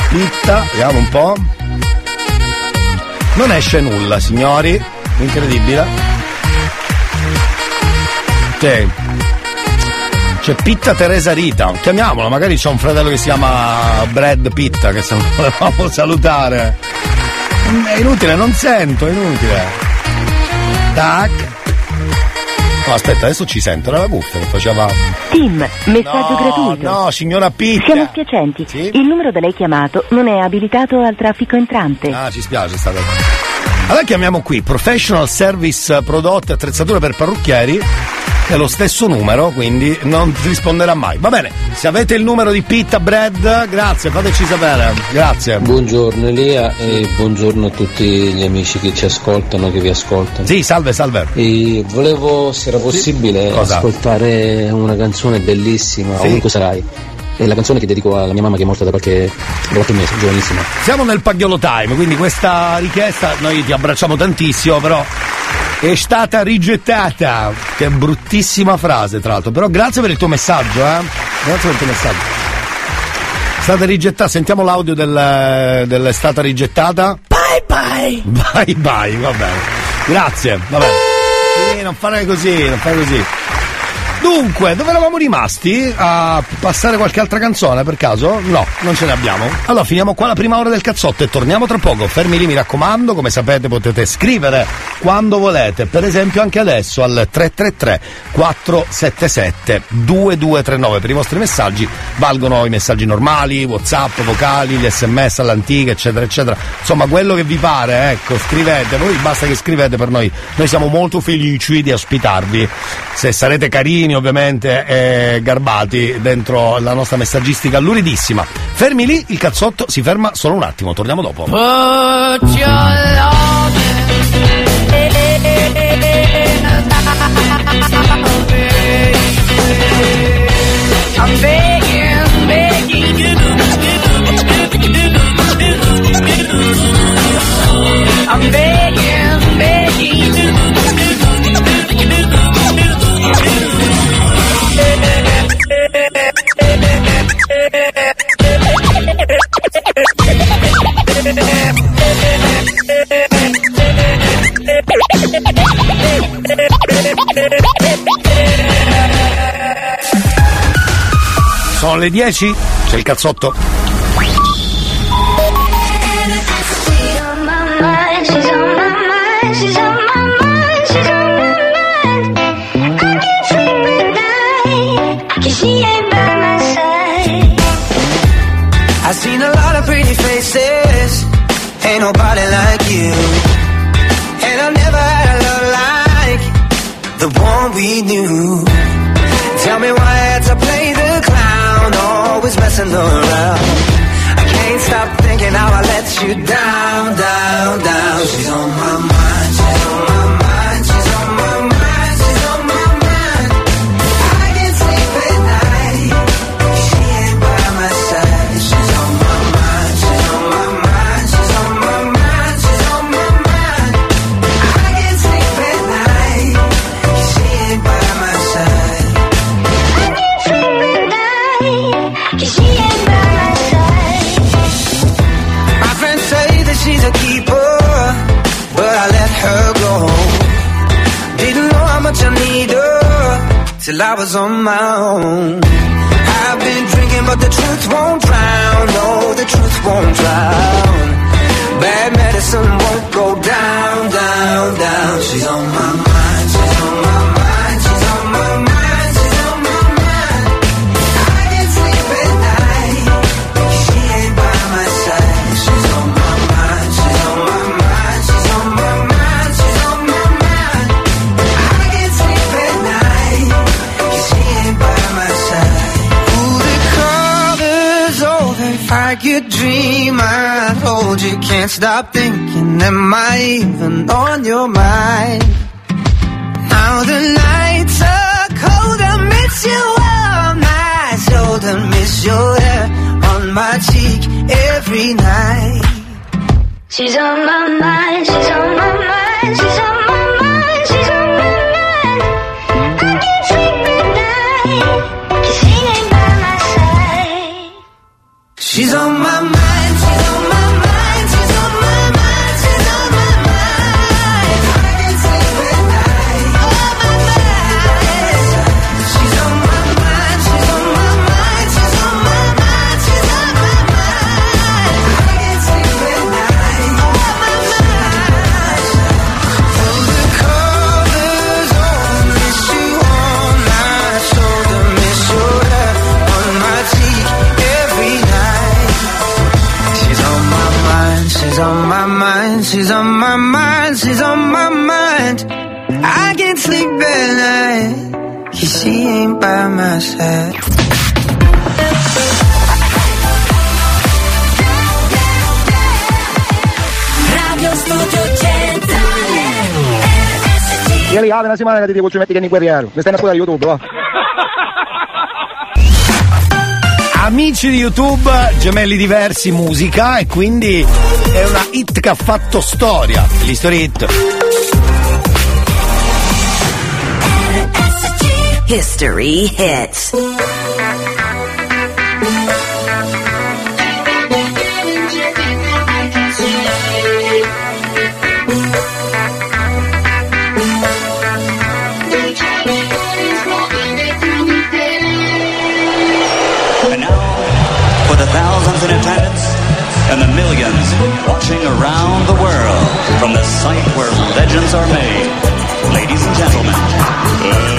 Pitta, vediamo un po'. Non esce nulla, signori. Incredibile. Sì. C'è Pitta Teresa Rita, chiamiamola, magari c'è un fratello che si chiama Brad Pitta che se volevamo salutare. È inutile, non sento, è inutile. Tac. No, aspetta, adesso ci sento, era la cuffia che faceva. Tim, messaggio No, gratuito. no, signora Pitta. Siamo spiacenti. Il numero da lei chiamato non è abilitato al traffico entrante. Ah, ci spiace, è stata. Allora chiamiamo qui Professional Service Prodotti e Attrezzature per Parrucchieri. È lo stesso numero, quindi non risponderà mai. Va bene, se avete il numero di Pitta Brad, grazie, fateci sapere. Grazie. Buongiorno Elia e buongiorno a tutti gli amici che ci ascoltano, che vi ascoltano. Sì, salve, salve. E volevo, se era possibile, Cosa? ascoltare una canzone bellissima, Sì. ovunque sarai. È la canzone che dedico alla mia mamma che è morta da qualche, da qualche mese, giovanissima. Siamo nel Pagliolo Time, quindi questa richiesta noi ti abbracciamo tantissimo, però è stata rigettata. Che bruttissima frase, tra l'altro. Però grazie per il tuo messaggio, eh. Grazie per il tuo messaggio. È stata rigettata, sentiamo l'audio del, del è stata rigettata. Bye bye. Bye bye, va bene. Grazie, va bene. Sì, non fare così, non fare così. Dunque, dove eravamo rimasti? A passare qualche altra canzone per caso? No, non ce ne abbiamo. Allora finiamo qua la prima ora del cazzotto e torniamo tra poco. Fermi lì, mi raccomando, come sapete potete scrivere quando volete, per esempio anche adesso al 333 477 2239 per i vostri messaggi valgono i messaggi normali, whatsapp, vocali, gli sms all'antica eccetera eccetera insomma quello che vi pare ecco scrivete voi basta che scrivete per noi noi siamo molto felici di ospitarvi se sarete carini ovviamente e garbati dentro la nostra messaggistica luridissima. Fermi lì il cazzotto si ferma solo un attimo torniamo dopo. I'm sono le 10 c'è il cazzotto nobody like you. And I never had a love like the one we knew. Tell me why I had to play the clown, always messing around. I can't stop thinking how I let you down, down, down. She's on my mind, she's on my mind, I was on my own. I've been drinking, but the truth won't drown. No, the truth won't drown. Bad medicine won't go down, down, down. She's on my mind, you. Can't stop thinking. Am I even on your mind? Now the nights are cold. I miss you on my shoulder. Miss your hair on my cheek every night. She's on my mind, she's on my mind, she's on my mind, she's on my mind. I can't sleep at night. She ain't by my side. she's on my mind. Apro una settimana che ti devo mettere in guerriero. Mi stai a pure YouTube, va. Amici di YouTube, gemelli diversi, musica e quindi è una hit che ha fatto storia. L'history hit. History hits. And the millions watching around the world from the site where legends are made, ladies and gentlemen,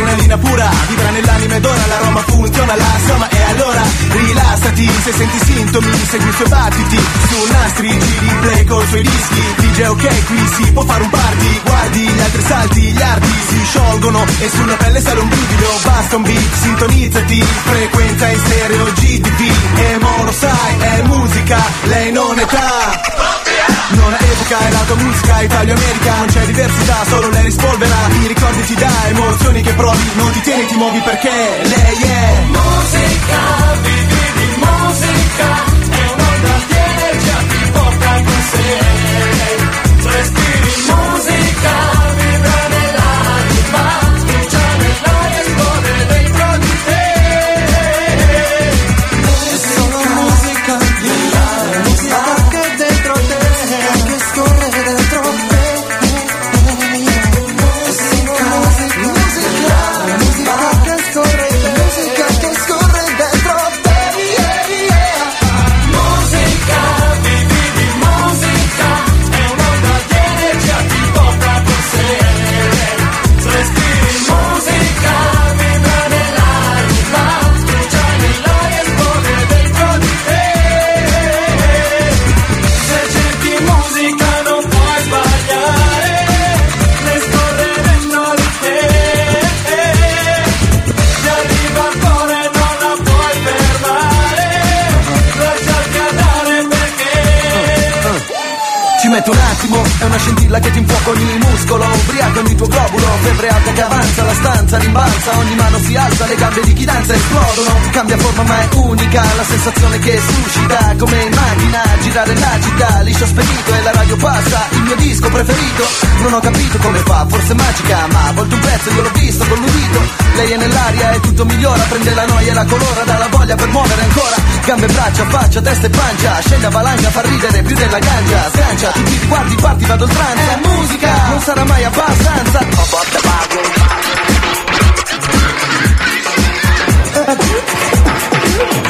adrenalina pura Vibra nell'anima ed ora l'aroma funziona La soma e allora. Rilassati Se senti sintomi, segui i suoi battiti. Su nastri, giri, play con i suoi rischi DJ ok, qui si può fare un party. Guardi gli altri salti, gli arti si sciolgono E sulla pelle sale un brivido. Basta un beat, sintonizzati Frequenza in stereo GTV E mo sai, è musica Lei non è età non è epoca, è la tua musica, Italia-America, non c'è diversità, solo lei rispolvera, i ricordi ti dà, emozioni che provi, non ti tieni, ti muovi perché lei è. Musica, tuo globulo, febbre alta che avanza, la stanza rimbalza, ogni mano si alza, le gambe di chi danza esplodono, cambia forma ma è unica, la sensazione che suscita, come in macchina, girare la città, liscio spedito e la radio passa, il mio disco preferito, non ho capito come fa, forse magica, ma a volte un pezzo io l'ho visto con l'udito, lei è nell'aria e tutto migliora, prende la noia e la colora, dà la voglia per muovere ancora, gambe, braccia, faccia, testa e pancia, scende a valanga, fa ridere più della ganja, sgancia, tutti i guardi, parti, vado oltranza, è musica, non sarà mai abbastanza, Musica,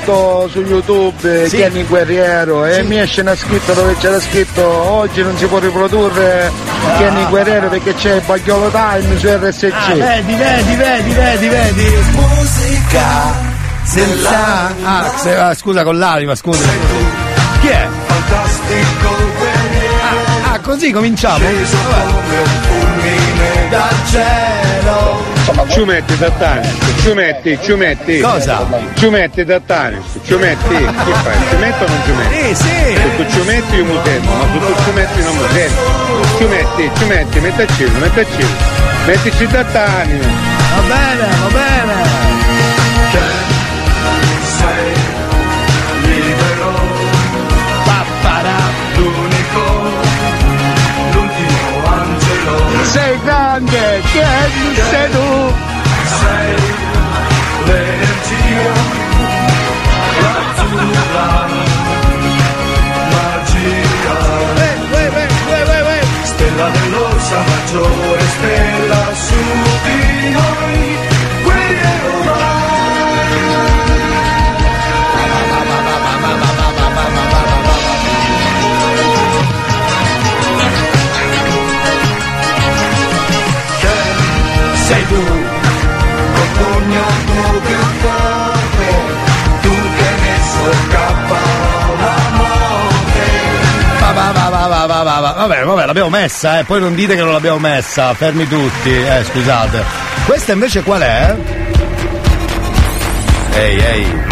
scritto su YouTube Sì. Kenny Guerriero e mi esce una scritta dove c'era scritto oggi non si può riprodurre Kenny Guerriero perché c'è il Bagliolo Time su RSC. Ah, vedi, vedi, vedi, vedi, vedi. Musica Senza. Ah, se- ah, scusa con l'anima, scusa. Chi è? Ah, ah, così cominciamo? Dal cielo. Ciumetti Tattanis, ciumetti, ciumetti. Cosa? Ciumetti Tattanis, ciumetti. Che fai? Ciumetto o non ciumetti? Sì, sì. Se tu ciumetti io mutemmo, ma se tu ciumetti non mutemmo. Ciumetti, ciumetti, mettaci uno, mettaci uno. Mettici Tattanis. Va bene, va bene. Sei grande, Kenny sei tu! Sei l'energia. L'azzurra. Magia. Stella dell'orsa maggiore, stella sei tu, con pugno che forte, tu che ne scappa la morte. Va, va, va, va, va, va, va, va. Vabbè, vabbè, l'abbiamo messa, eh. Poi non dite che non l'abbiamo messa. Fermi tutti, eh, scusate. Questa invece qual è? Ehi, ehi.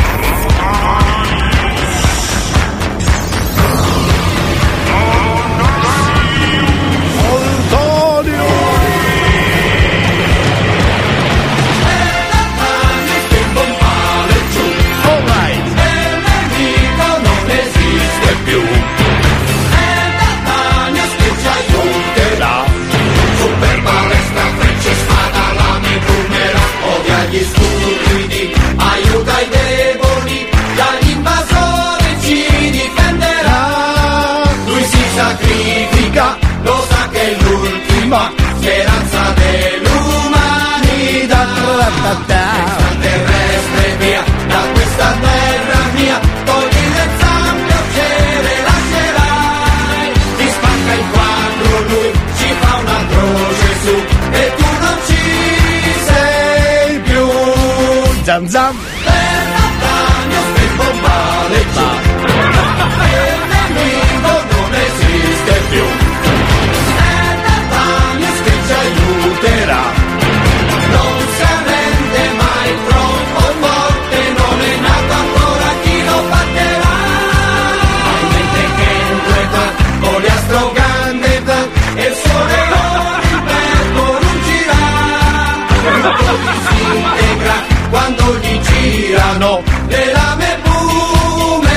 fanno le lame boomerang.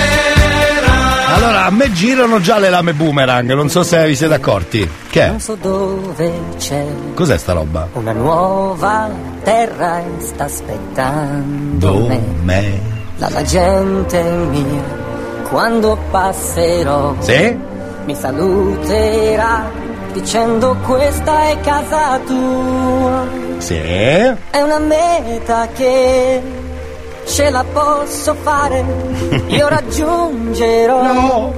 Allora, a me girano già le lame boomerang, non so se vi siete accorti. Che è? Non so dove c'è. Cos'è sta roba? Una nuova terra sta aspettando Dove? me. Dalla gente mia, quando passerò. Sì? Mi saluterà dicendo questa è casa tua. Sì. È una meta che ce la posso fare, io raggiungerò,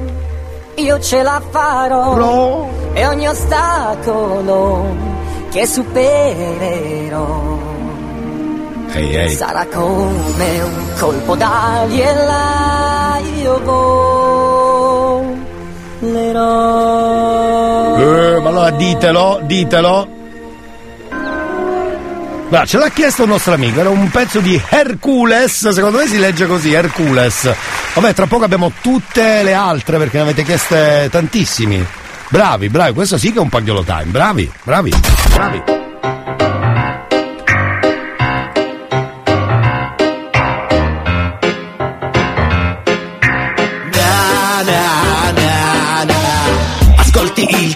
io ce la farò e ogni ostacolo che supererò Ehi, ehi. sarà come un colpo d'ali e là io volerò. Eh, ma allora ditelo, ditelo. Guarda, ce l'ha chiesto un nostro amico, era un pezzo di Hercules, secondo me si legge così, Hercules. Vabbè, tra poco abbiamo tutte le altre perché ne avete chieste tantissimi. Bravi, bravi, questo sì che è un pagliolo time, bravi, bravi, bravi. Il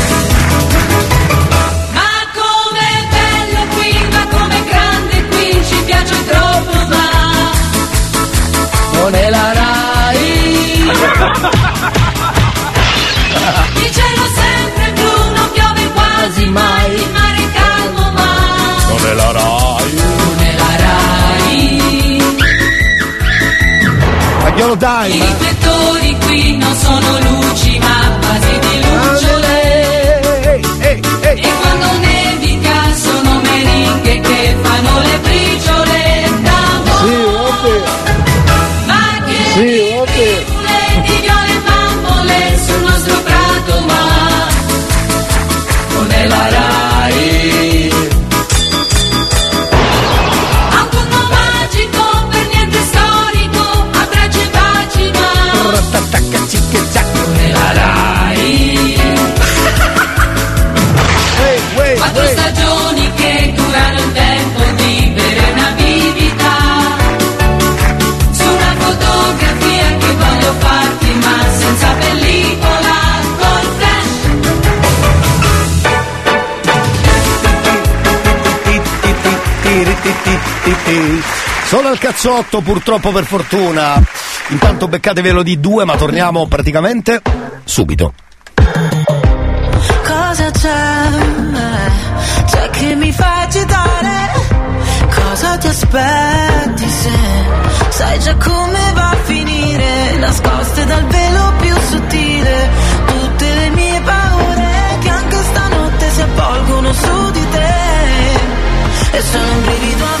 Non è la Rai. Il cielo sempre blu, non piove quasi mai, il mare calmo ma Non è la Rai. non è la Rai. Pagliolo I time! riflettori qui non sono luci ma vasi di lucciole. E quando nevica non Solo al cazzotto, purtroppo per fortuna. Intanto beccatevelo di due, ma torniamo praticamente subito. Cosa c'è? C'è che mi fa agitare? Cosa ti aspetti se sai già come va a finire? Nascoste dal velo più sottile, tutte le mie paure che anche stanotte si avvolgono su di te. E sono un brivido a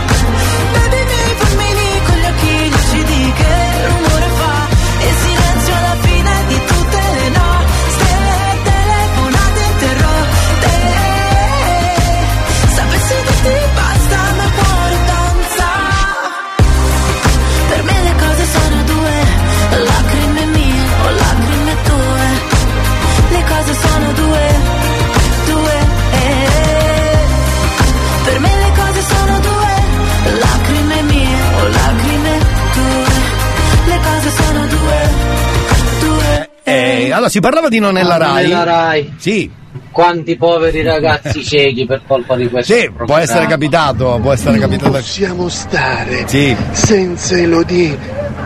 Allora si parlava di non nella Ah, non Rai. nella Rai. Sì. Quanti poveri ragazzi ciechi per colpa di questo Sì, può essere capitato, può essere capitato. Possiamo stare Sì, senza Elodie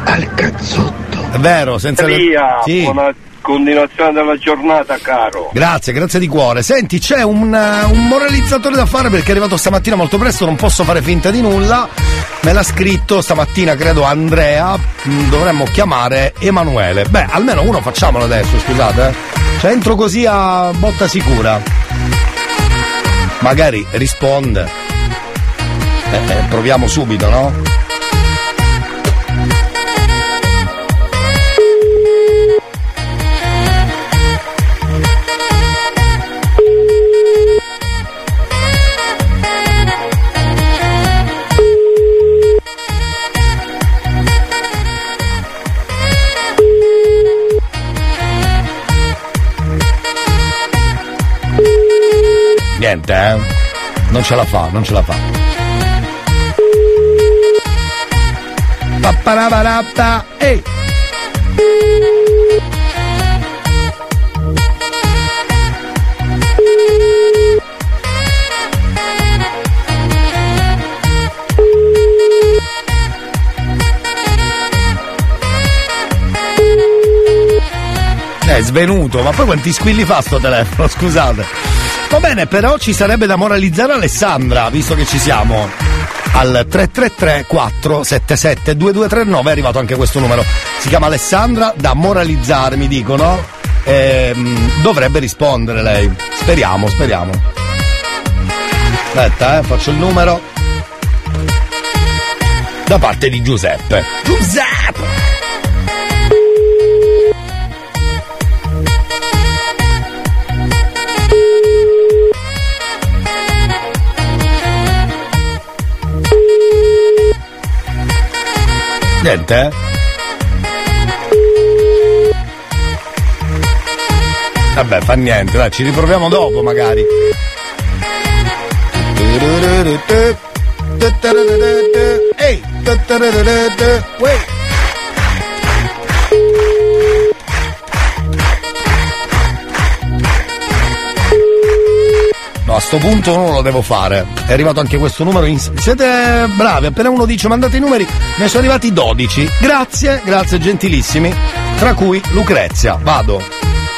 al cazzotto. è vero, senza Via, Sì. buona continuazione della giornata, caro. Grazie, grazie di cuore. Senti, c'è un, eh, un moralizzatore da fare perché è arrivato stamattina molto presto, non posso fare finta di nulla. Me l'ha scritto stamattina, credo, Andrea. Mm, Dovremmo chiamare Emanuele. Beh, almeno uno facciamolo adesso, scusate. eh. Cioè, entro così a botta sicura. Magari risponde. Eh, eh, proviamo subito, no? Niente, eh? Non ce la fa, non ce la fa. Papparabarappa, ehi! È svenuto, ma poi quanti squilli fa sto telefono, scusate. Va bene, però ci sarebbe da moralizzare Alessandra, visto che ci siamo. Al 333 477 2239 è arrivato anche questo numero. Si chiama Alessandra, da moralizzare mi dicono. Ehm, dovrebbe rispondere lei. Speriamo, speriamo. Aspetta, eh, faccio il numero. Da parte di Giuseppe. Giuseppe! Niente? eh? Vabbè, fa niente, dai, ci riproviamo dopo magari. Ehi! Uè. A sto punto non lo devo fare. È arrivato anche questo numero. In... Siete bravi, appena uno dice mandate i numeri, ne sono arrivati 12. Grazie, grazie gentilissimi. Tra cui Lucrezia. Vado.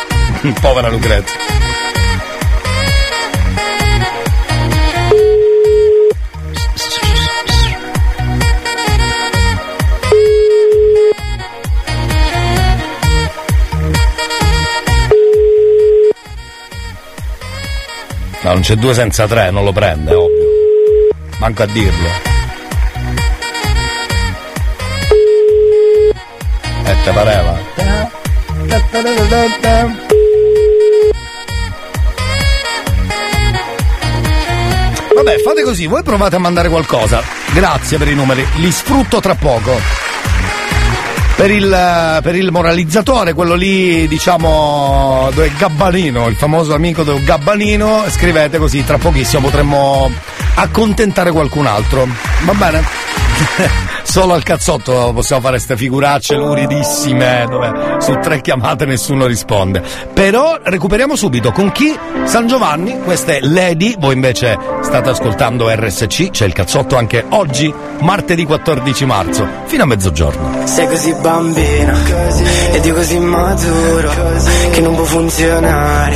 Povera Lucrezia. No, non c'è due senza tre, non lo prende, ovvio. Manco a dirlo. E te pareva? Vabbè, fate così, voi provate a mandare qualcosa. Grazie per i numeri, li sfrutto tra poco. Per il, per il moralizzatore, quello lì, diciamo, dove Gabbanino, il famoso amico del Gabbanino, scrivete così, tra pochissimo potremmo accontentare qualcun altro. Va bene? Solo al cazzotto possiamo fare queste figuracce luridissime dove su tre chiamate nessuno risponde. Però recuperiamo subito con chi? San Giovanni, questa è Lady, voi invece state ascoltando RSC, c'è il cazzotto anche oggi, martedì 14 marzo, fino a mezzogiorno. Sei così bambino ed io così maturo che non può funzionare.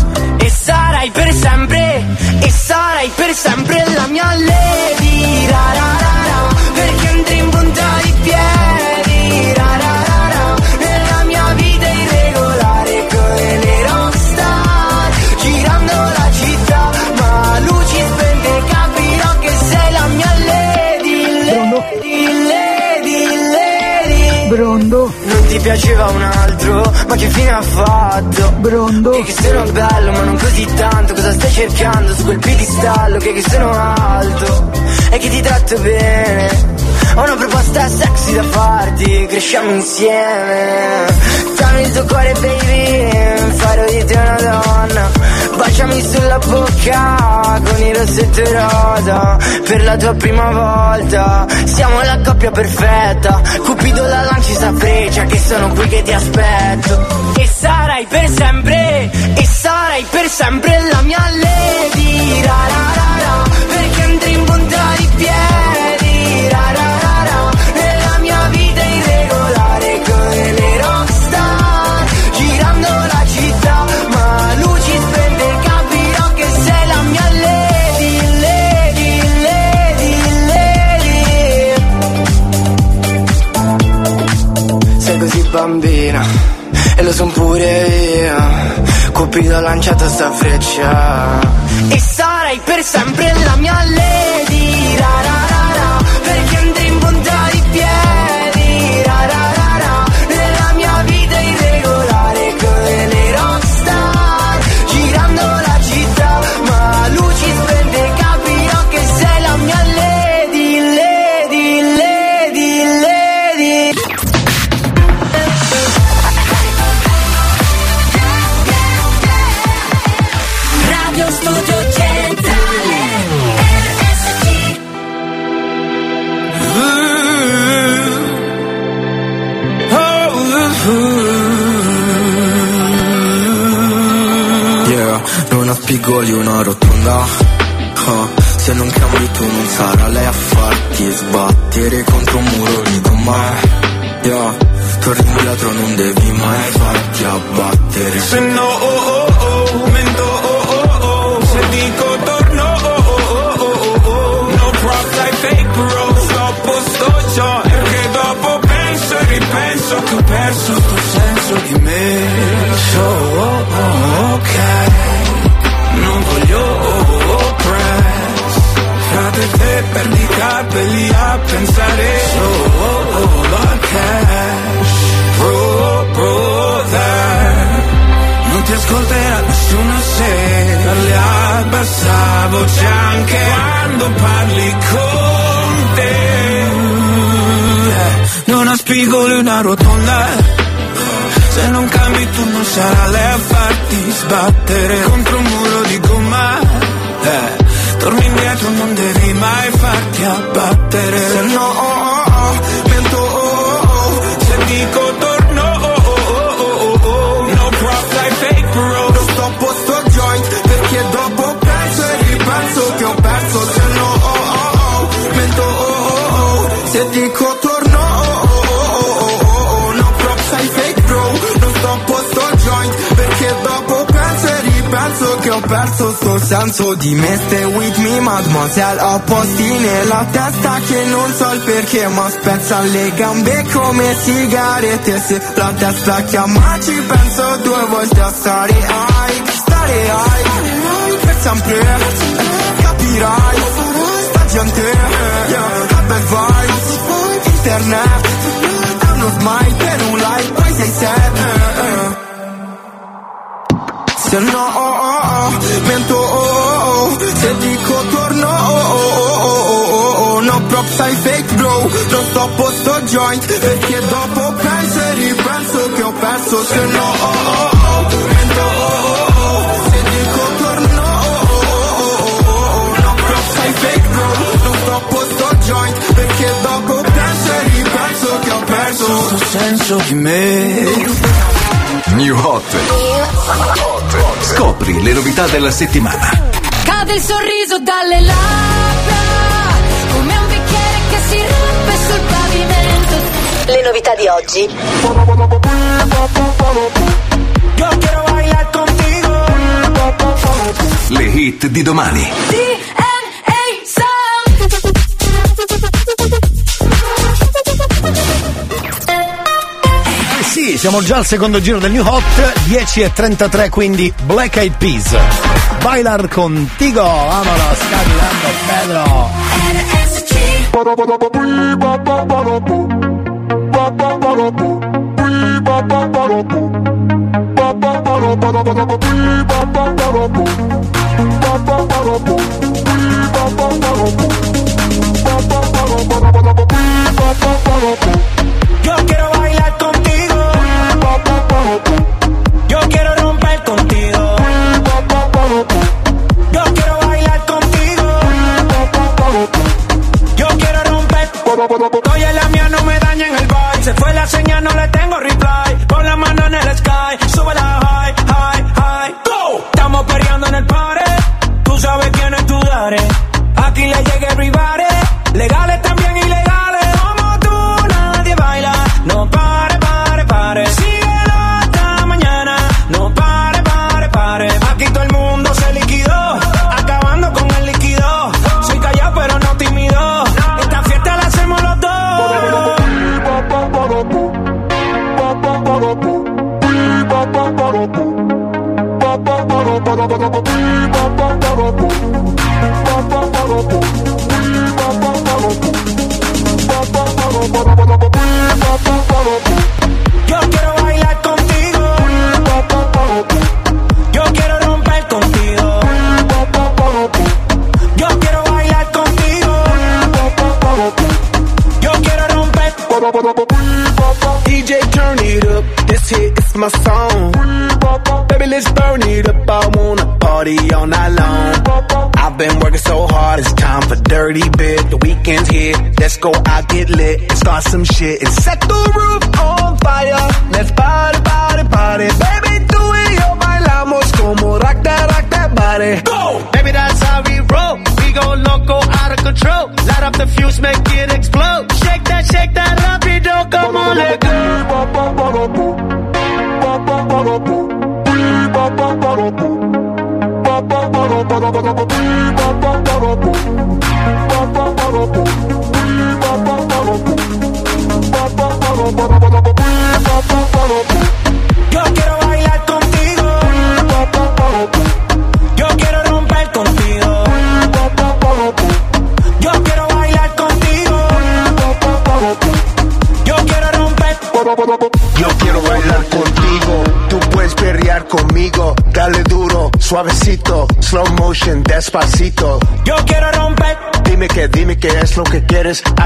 Sarai per sempre, e sarai per sempre la mia lady. Ra, ra, ra, ra, Perché andrei in punta di piedi. Ra, ra, ra, ra, Nella mia vita irregolare come le rockstar Girando la città, ma luci spente capirò che sei la mia lady Lady, lady, lady. Brondo. non ti piaceva un altro, ma che fine ha fatto? Brondo. E che sono bello, ma non così tanto. Cosa stai cercando su quel piedistallo? Che, che sono alto e che ti tratto bene. Ho una proposta sexy da farti, cresciamo insieme. Dammi il tuo cuore, baby, farò di te una donna. Baciami sulla bocca con il rossetto rosa Per la tua prima volta Siamo la coppia perfetta Cupido la lanci sa freccia Che sono qui che ti aspetto E sarai per sempre E sarai per sempre la mia lady Lo son pure io Cupido ha lanciato sta freccia. E sarai per sempre la mia lady ra, ra, spigoli una rotonda? Ah, Se non cambi tu non sarà lei a farti sbattere contro un muro di gomma Yeah, torni indietro non devi mai farti abbattere. Se no, oh oh oh, mento, oh oh oh, se dico torno, oh oh oh oh oh oh, no props ai fake bro, sto già, perché dopo penso e ripenso che ho perso sto senso di me, oh oh pensare, so, oh oh la cash, bro, brother, non ti ascolterà nessuno se parli a bassa voce anche quando parli con te. Eh, Non ha spigoli una rotonda, se non cambi tu non sarà lei a farti sbattere contro un muro di gomma. Torni indietro, non devi mai farti abbattere. Se no, oh, oh, oh, mento, oh, oh, oh, se dico che ho perso sto senso di me. Stay with me mademoiselle. Ho posti nella testa che non so il perché Ma spezza le gambe come sigarette. Se la testa chiama ci penso due volte a stare high Stare high per sempre. Capirai. Sta gente. Bad vibes. Internet. Uno smile per un like Poi sei eh. Se no, oh, oh, oh, oh, oh, oh. Se dico torno, oh, oh, oh, oh, oh, oh. No props ai fake bro, non sto posto joint Perché dopo penso e ripenso che ho perso Se no, oh, oh, oh, mento, oh, oh, oh. Se dico oh, oh, oh, oh, oh. No props fake bro, non sto posto joint Perché dopo penso e ripenso che ho perso senso di me New Hot. Scopri le novità della settimana. Cade il sorriso dalle labbra Come un bicchiere che si rompe sul pavimento Le novità di oggi. Le hit di domani. Siamo già al secondo giro del New Hot, 10 e 33, quindi Black Eyed Peas. Bailar contigo, vámonos, caminando, Pedro.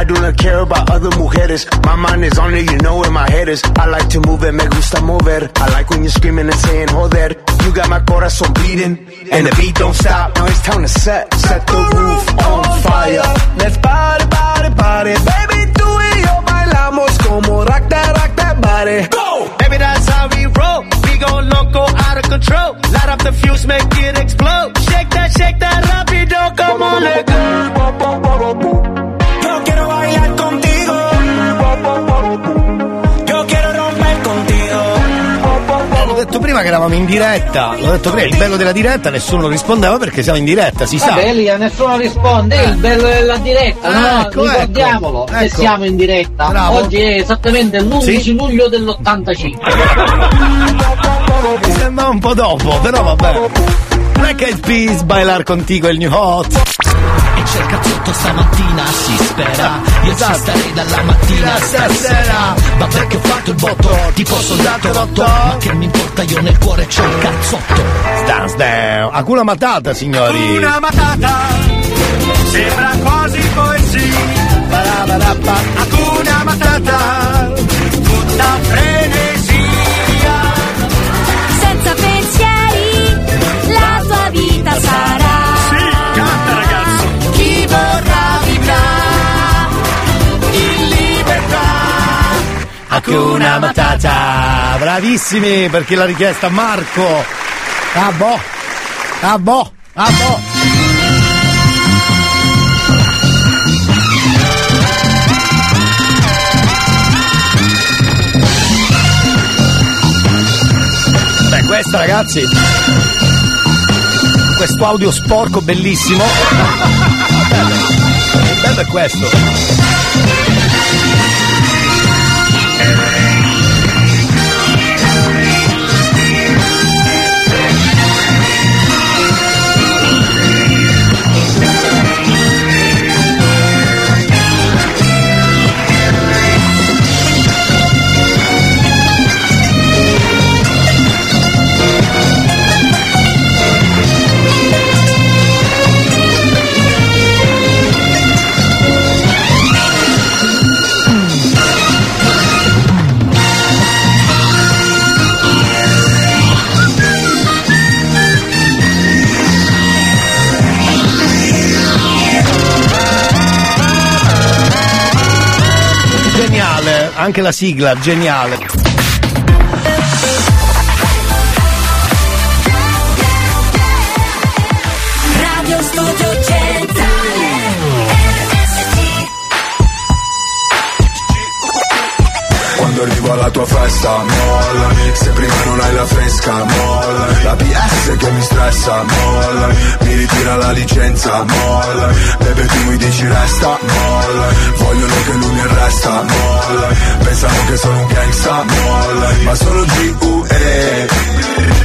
Do not care about other mujeres. My mind is on it, you know where my head is. I like to move it, me gusta mover. I like when you're screaming and saying joder. You got my corazón beating, and the beat don't stop. Now it's time to set, set the roof on fire. Let's party, party, party. Baby, tú y yo bailamos como rock that, rock that body. Go! Baby, that's how we roll. We go loco, out of control. Light up the fuse, make it explode. Shake that, shake that, prima che eravamo in diretta, l'ho detto prima, il bello della diretta nessuno rispondeva perché siamo in diretta, si sa. Vabbè, Elia, nessuno risponde, il bello della diretta, Ah, no? ecco, Ricordiamolo, ecco, che ecco. siamo in diretta. Bravo. Oggi è esattamente l'11 luglio dell'85. Mi sembra un po' dopo, però vabbè. Black Eyed Peas, bailar contigo il new hot. Cazzotto stamattina, si spera Io ci starei dalla mattina a stasera Vabbè che ho fatto il botto, tipo soldato rotto Ma che mi importa, io nel cuore c'ho il cazzotto Stan, stan. Hakuna Matata, signori. Una matata sembra quasi poesia. Hakuna Matata, tutta frenesia. Senza pensieri, la tua vita sarà. In libertà. Hakuna Matata. Bravissimi perché l'ha richiesta Marco. Ah boh. Ah boh. Ah boh. Beh, questa ragazzi. Questo audio sporco bellissimo. bello. È questo. Anche la sigla, geniale. Tua festa, mollami. Se prima non hai la fresca, mollami. La PS che mi stressa, mollami. Mi ritira la licenza, mollami. Bebe tu mi dici resta, mollami. Vogliono che lui mi arresta, mollami. Pensano che sono un gangsta, mollami. Ma sono G.U.E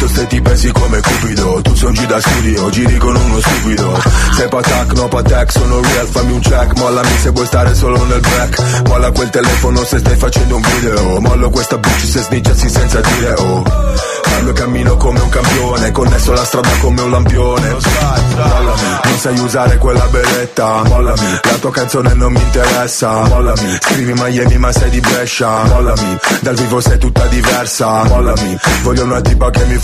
Ruvido, io ste ti pensi come cupido Tu sei un G da studio, giri con uno stupido. Sei patac, no patac, sono real, fammi un check Mollami se vuoi stare solo nel back Molla quel telefono se stai facendo un video Mollo questa bitch se snitchassi senza dire oh. Parlo cammino come un campione Connesso la strada come un lampione. Mollami, non sai usare quella beretta Mollami, la tua canzone non mi interessa. Mollami, scrivi Miami ma sei di Brescia. Mollami, dal vivo sei tutta diversa. Mollami, voglio una tipa che mi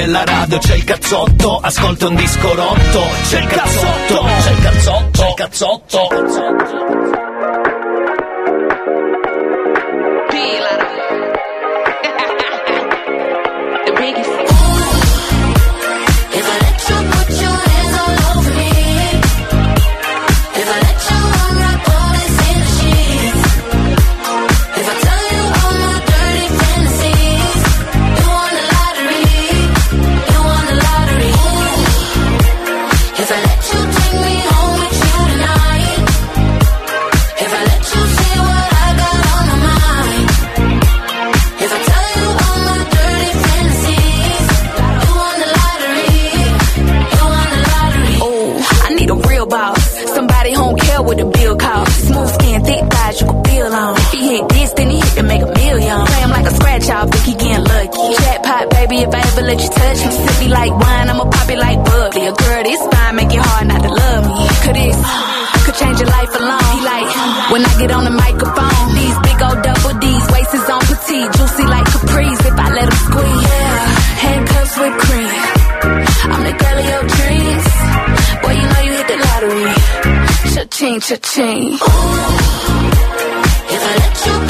della radio, c'è il cazzotto Ascolta un disco rotto. C'è il cazzotto, c'è il cazzotto, c'è il cazzotto. If let you touch me. Sip me like wine, I'ma pop it like bubbly. A girl this fine, make it hard not to love me. Could this, could change your life alone. Like, when I get on the microphone, these big old double D's, waist is on petite, juicy like capris if I let him squeeze. Yeah, handcuffs with cream. I'm the girl of your dreams. Boy, you know you hit the lottery. Cha-ching, cha-ching. If I let you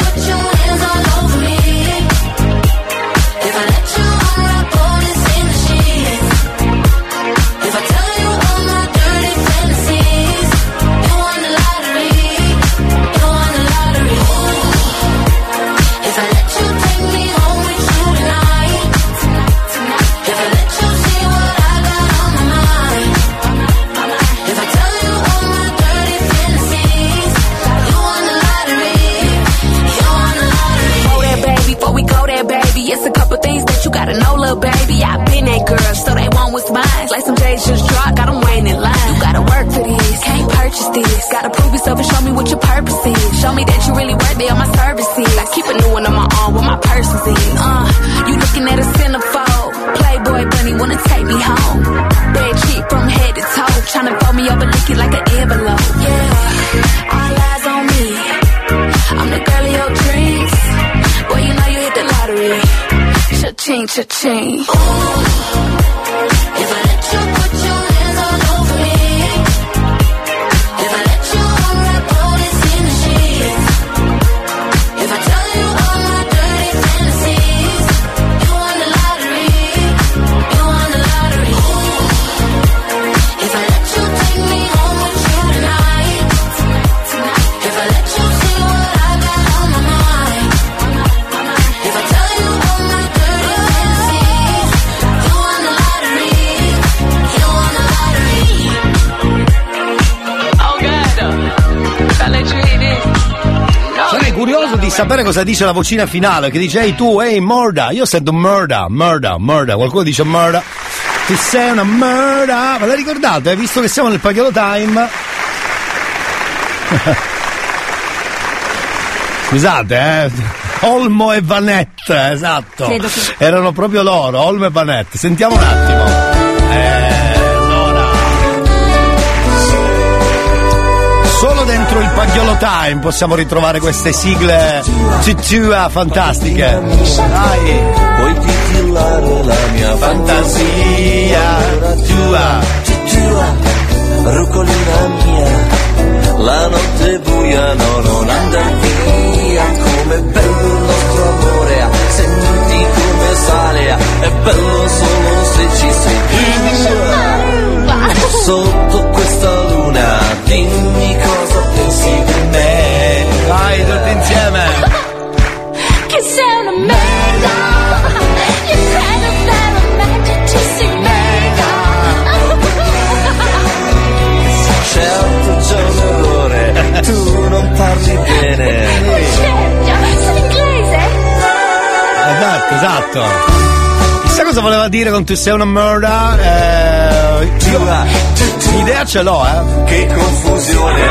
this. Gotta prove yourself and show me what your purpose is. Show me that you really worthy of my services. I keep a new one on my arm where my purses is. Uh, you looking at a centerfold. Playboy bunny wanna take me home. Bad chick from head to toe. Tryna fold me over, lick it like an envelope. Yeah, all eyes on me. I'm the girl of your dreams. Boy, you know you hit the lottery. Cha-ching, cha-ching. If sapere cosa dice la vocina finale, che dice ehi tu, ehi murda, io sento murda, murda, murda, qualcuno dice murda, tu sei una murda, ma la ricordate, visto che siamo nel pagliolo time? Scusate, eh. Olmo e Vanette, esatto. Che- Erano proprio loro, Olmo e Vanette. Sentiamo un attimo. Eh, Pagliolo Time possiamo ritrovare queste sigle tutua fantastiche. Dai. Puoi titillare la mia fantasia tua. tua, rucolina mia. La notte buia, no, non andar via. Com'è bello il nostro amore, ah, senti come sale, ah, è bello solo se ci sei tu. Sotto questa luna, dimmi cosa pensi di me. Vai, tutti insieme. Che sei una merda. You kind of never meant to see Certo c'è un errore, tu non parli bene. Sono inglese? Esatto, esatto. Chissà cosa voleva dire con tu sei una merda. Eh, io l'idea ce l'ho, eh. Che confusione,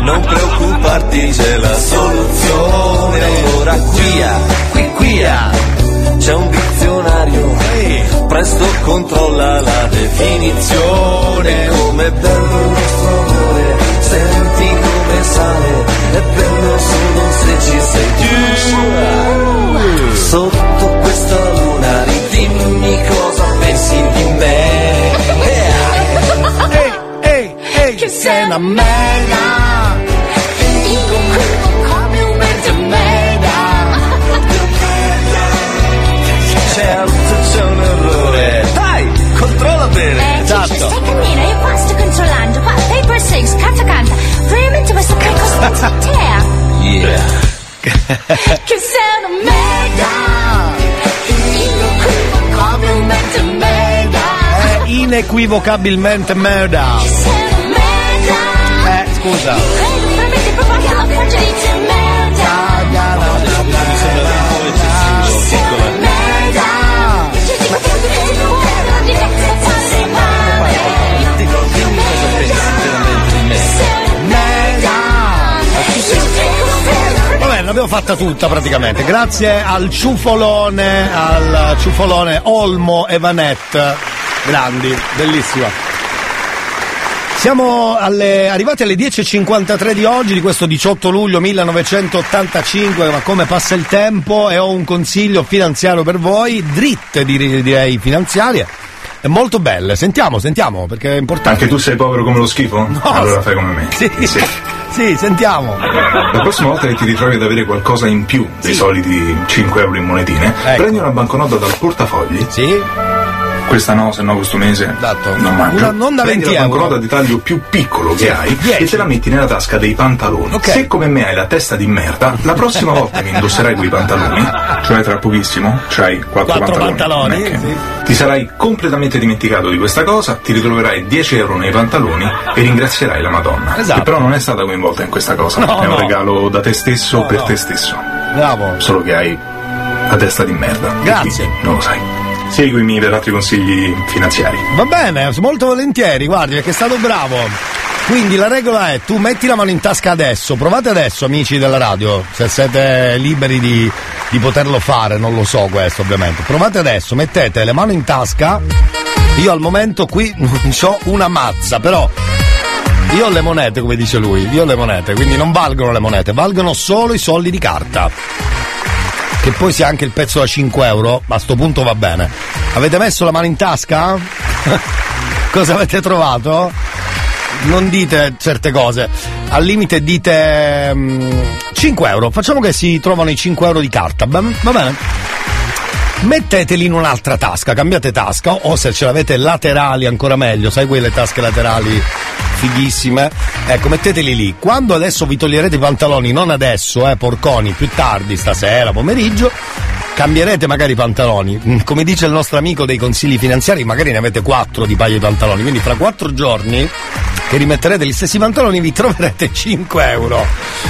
non preoccuparti, c'è la soluzione. Allora quia, qui quia, c'è un dizionario, presto controlla la definizione. Come bello il amore, senti come sale, è bello solo se ci sei tu. Sotto questa ridimmi cosa pensi di me. Ehi, ehi, ehi, che sei una merda. come un mezzo merda. Certo c'è un errore. Dai, controlla bene. Esatto. Stai cammina, io qua sto controllando. Qua, paper six, canta canta. Veramente questo che cosa ti Yeah. Che sei una merda. Inequivocabilmente merda. Eh, scusa. Credo veramente proprio che la faccia di te merda. Vabbè, ne l'avevo fatta tutta praticamente. Grazie al ciufolone, al ciufolone Olmo e Vanette. Grandi, bellissima. Siamo alle- arrivati alle 10.53 di oggi, di questo 18 luglio 1985, ma come passa il tempo e ho un consiglio finanziario per voi, dritte dir- direi finanziarie, molto belle. Sentiamo, sentiamo, perché è importante. Anche tu sei povero come lo schifo? allora fai come me. Sì, sì. sentiamo. La prossima volta che ti ritrovi ad avere qualcosa in più dei soliti 5 euro in monetine, Ecco. prendi una banconota dal portafogli. Questa no, se no questo mese non mangio. Una- non da prendi 20 la banconota di taglio più piccolo che hai 10. e te la metti nella tasca dei pantaloni. Se come me hai la testa di merda, la prossima volta che indosserai quei pantaloni, cioè tra pochissimo, c'hai quattro, Quattro pantaloni, che- sì. ti sarai completamente dimenticato di questa cosa, ti ritroverai 10 euro nei pantaloni e ringrazierai la Madonna. Esatto. Che però non è stata coinvolta in questa cosa. No, è un no. regalo da te stesso No, per no. te stesso. Bravo. Solo che hai la testa di merda. Grazie. Non lo sai. Seguimi per altri consigli finanziari. Va bene, molto volentieri, guardi, perché è stato bravo. Quindi la regola è tu metti la mano in tasca adesso, provate adesso amici della radio, se siete liberi di, di poterlo fare, non lo so questo ovviamente. Provate adesso, mettete le mani in tasca, io al momento qui non ho una mazza, però io ho le monete come dice lui, io ho le monete, quindi non valgono le monete, valgono solo i soldi di carta. Che poi sia anche il pezzo da 5 euro, ma a sto punto va bene. Avete messo la mano in tasca? Cosa avete trovato? Non dite certe cose. Al limite dite mm, 5 euro. Facciamo che si trovano i 5 euro di carta. Va bene? Metteteli in un'altra tasca, cambiate tasca o se ce l'avete laterali ancora meglio, sai quelle tasche laterali fighissime? Ecco, metteteli lì. Quando adesso vi toglierete i pantaloni, non adesso, eh, porconi, più tardi, stasera, pomeriggio, cambierete magari i pantaloni. Mm, Come dice il nostro amico dei consigli finanziari, magari ne avete quattro di paio di pantaloni, quindi fra quattro giorni che rimetterete gli stessi pantaloni vi troverete 5 euro.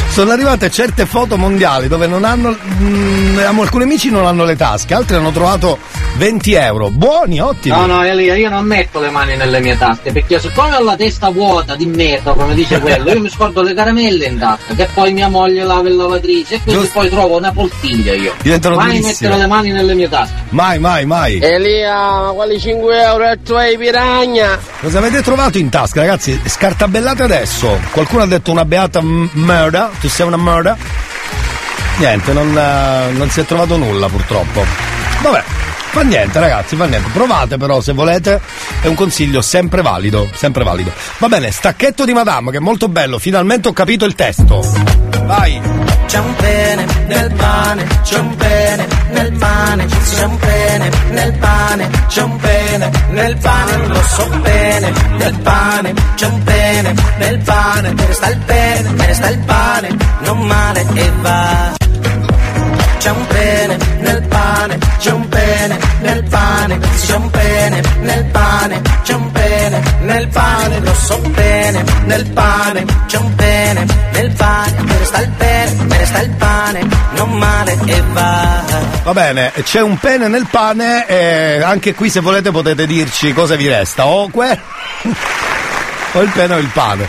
Sono arrivate certe foto mondiali dove non hanno. mm, alcuni amici non hanno le tasche, altri hanno trovato 20 euro. Buoni, ottimi. No, no, Elia, io non metto le mani nelle mie tasche perché siccome ho la testa vuota di merda, come dice quello, io mi scordo le caramelle in tasca, che poi mia moglie lava in lavatrice e quindi poi trovo una poltiglia io. Diventano Mai durissime. Mettere le mani nelle mie tasche. Mai, mai, mai. Elia, ma quali 5 euro e tu hai piragna? Cosa avete trovato in tasca, ragazzi? Scartabellate adesso. Qualcuno ha detto una beata m- murder. Tu sei una murder? Niente, non, eh, non si è trovato nulla purtroppo. Vabbè, fa niente ragazzi, fa niente. Provate però se volete, è un consiglio sempre valido, sempre valido. Va bene, stacchetto di Madame che è molto bello, finalmente ho capito il testo. Vai! C'è un pene nel pane, c'è un pene nel pane, c'è un pene nel pane, c'è un pene nel pane, lo so bene, nel pane, c'è un pene nel pane, me sta il pene, me sta il pane, non male e va. C'è un pene nel pane, c'è un pene nel pane, c'è un pene nel pane, c'è un pene nel pane, lo so bene, nel pane, c'è un pene nel pane, me ne sta il pene, me ne sta il pane, non male e va. Va bene, c'è un pene nel pane e anche qui se volete potete dirci cosa vi resta. O, que- o il pene o il pane.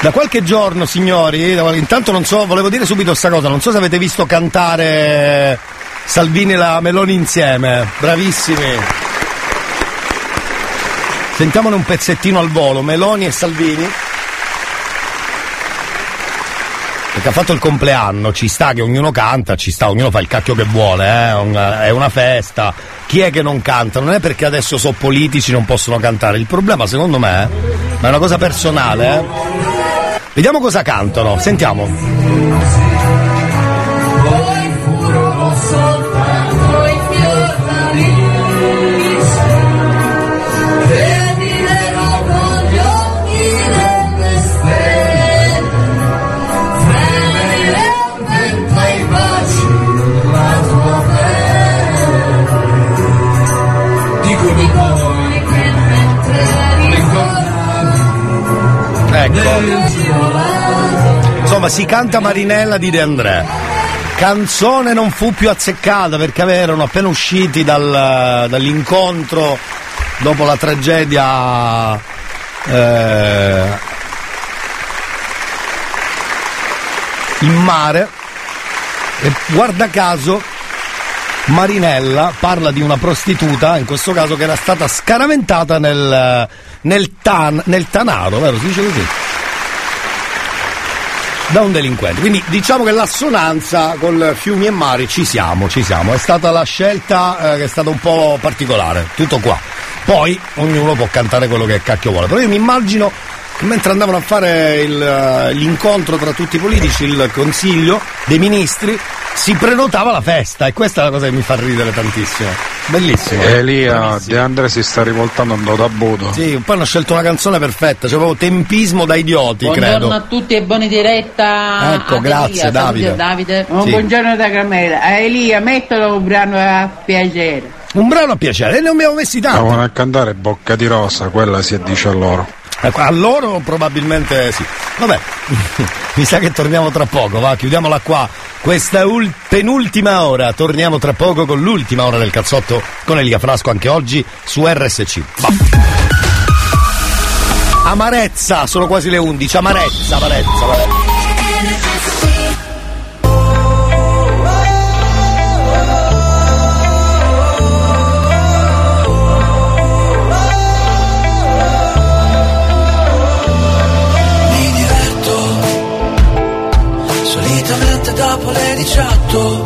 Da qualche giorno, signori, intanto non so, volevo dire subito questa cosa, non so se avete visto cantare Salvini e la Meloni insieme. Bravissimi. Sentiamone un pezzettino al volo, Meloni e Salvini. Perché ha fatto il compleanno, ci sta che ognuno canta, ci sta, ognuno fa il cacchio che vuole, eh, è una- festa. Chi è che non canta? Non è perché adesso sono politici non possono cantare. Il problema, secondo me, ma è una cosa personale, eh. Vediamo cosa cantano, sentiamo. Si canta Marinella di De André. Canzone non fu più azzeccata perché erano appena usciti dal- dall'incontro dopo la tragedia eh, in mare E guarda caso Marinella parla di una prostituta, in questo caso che era stata scaramentata nel, nel, tan, nel tanaro, vero? Si dice così? Da un delinquente. Quindi diciamo che l'assonanza con fiumi e mari ci siamo, ci siamo. È stata la scelta eh, che è stata un po' particolare. Tutto qua. Poi ognuno può cantare quello che cacchio vuole. Però io mi immagino mentre andavano a fare il, eh, l'incontro tra tutti i politici, il consiglio dei ministri, si prenotava la festa e questa è la cosa che mi fa ridere tantissimo. Bellissimo. Elia, De Andrea si sta rivoltando da Budo. Sì, poi hanno scelto una canzone perfetta, cioè proprio tempismo da idioti, Buongiorno credo. a tutti e buoni diretta. Ecco, a grazie, Elia. Davide. Davide. Un Sì. buongiorno da Carmela. A Elia, mettilo un brano a piacere. Un brano a piacere, e ne abbiamo messi tanti. Stavano a cantare Bocca di Rosa, quella si addice a loro. Ecco, a loro probabilmente sì. Vabbè, mi sa che torniamo tra poco, va, chiudiamola qua. Questa ul- penultima ora, torniamo tra poco con l'ultima ora del cazzotto con Elia Frasco anche oggi su RSC. Va. Amarezza, sono quasi le 11, amarezza, amarezza, amarezza. 18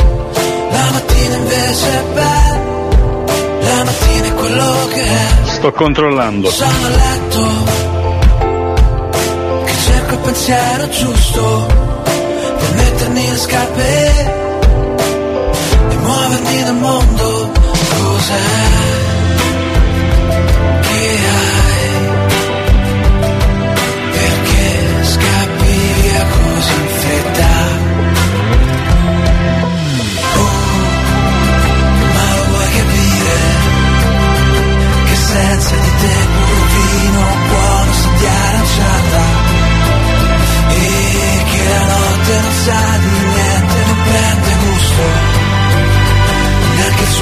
La mattina invece è bella La mattina è quello che è. Sto controllando. Sono a letto Che cerco il pensiero giusto Per mettermi le scarpe E muovermi nel mondo. Cos'è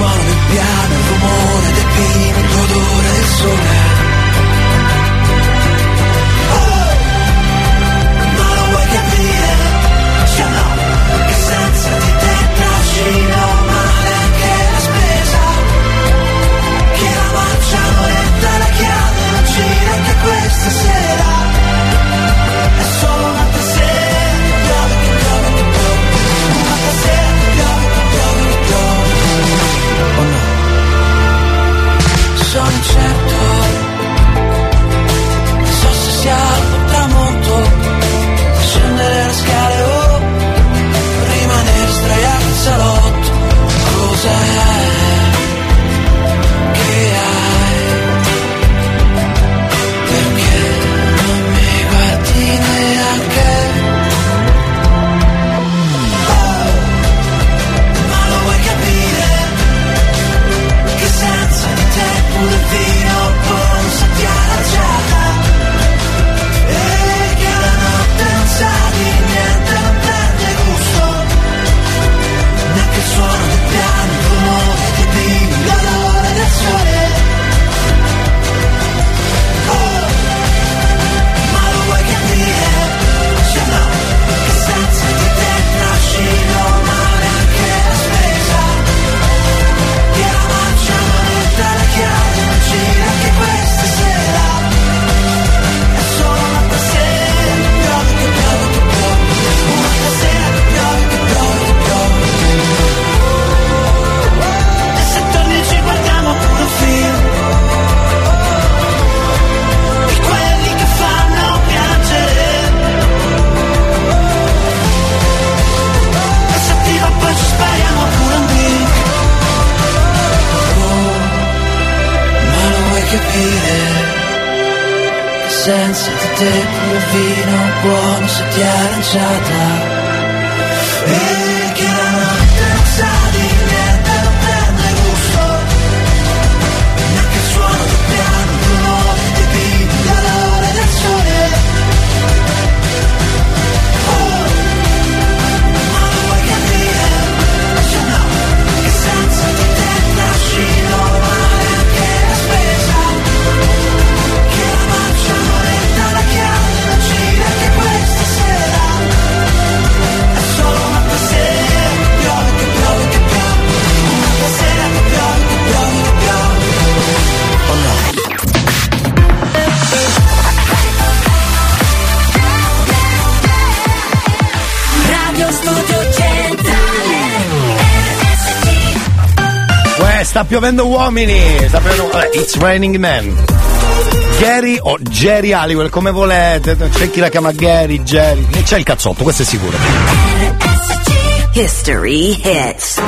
suono del piano, il rumore del vino, l'odore del sole ti è piovendo uomini! Sta it's raining men. Gary o Jerry Halliwell, come volete. C'è chi la chiama Gary, Jerry. E c'è il cazzotto, questo è sicuro. History hits.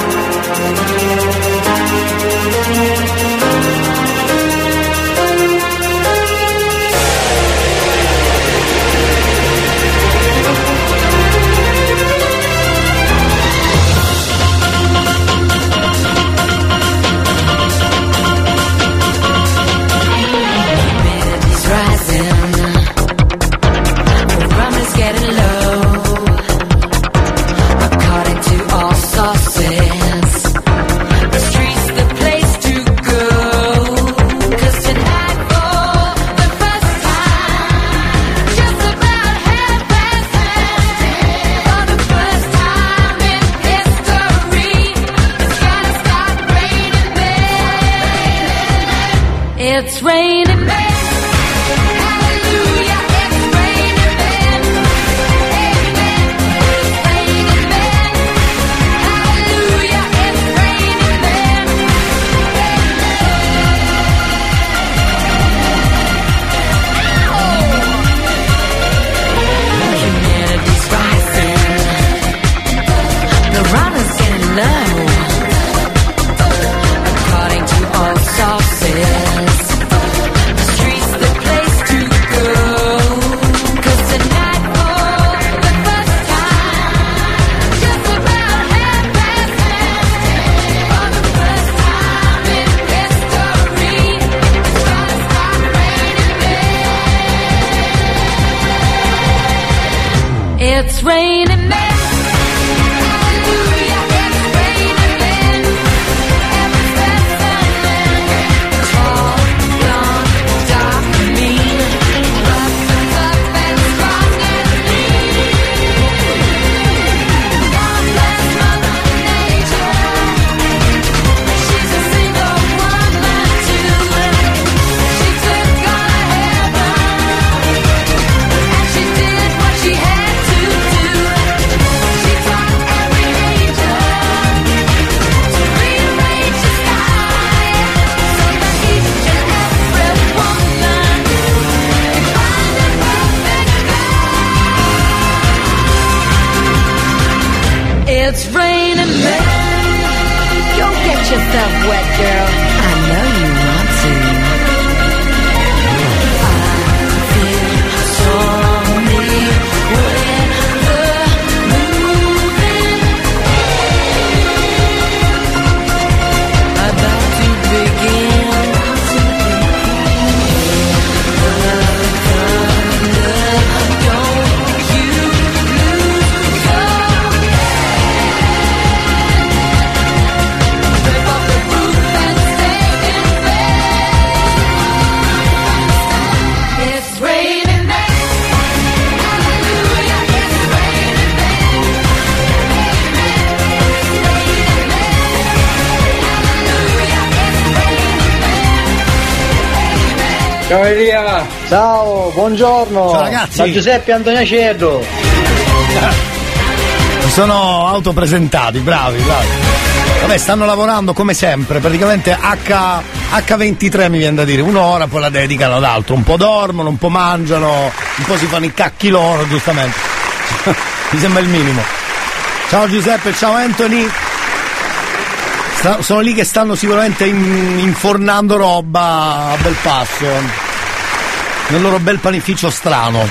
Ciao Elia! Ciao, buongiorno! Ciao, ragazzi. Da Giuseppe Antonia Cerro! Si sono autopresentati, bravi, bravi. Vabbè, stanno lavorando come sempre, praticamente H, H23 mi viene da dire, un'ora poi la dedicano ad altro, un po' dormono, un po' mangiano, un po' si fanno i cacchi loro, giustamente. mi sembra il minimo. Ciao Giuseppe, ciao Anthony. Sono lì che stanno sicuramente in- infornando roba a bel passo, nel loro bel panificio strano.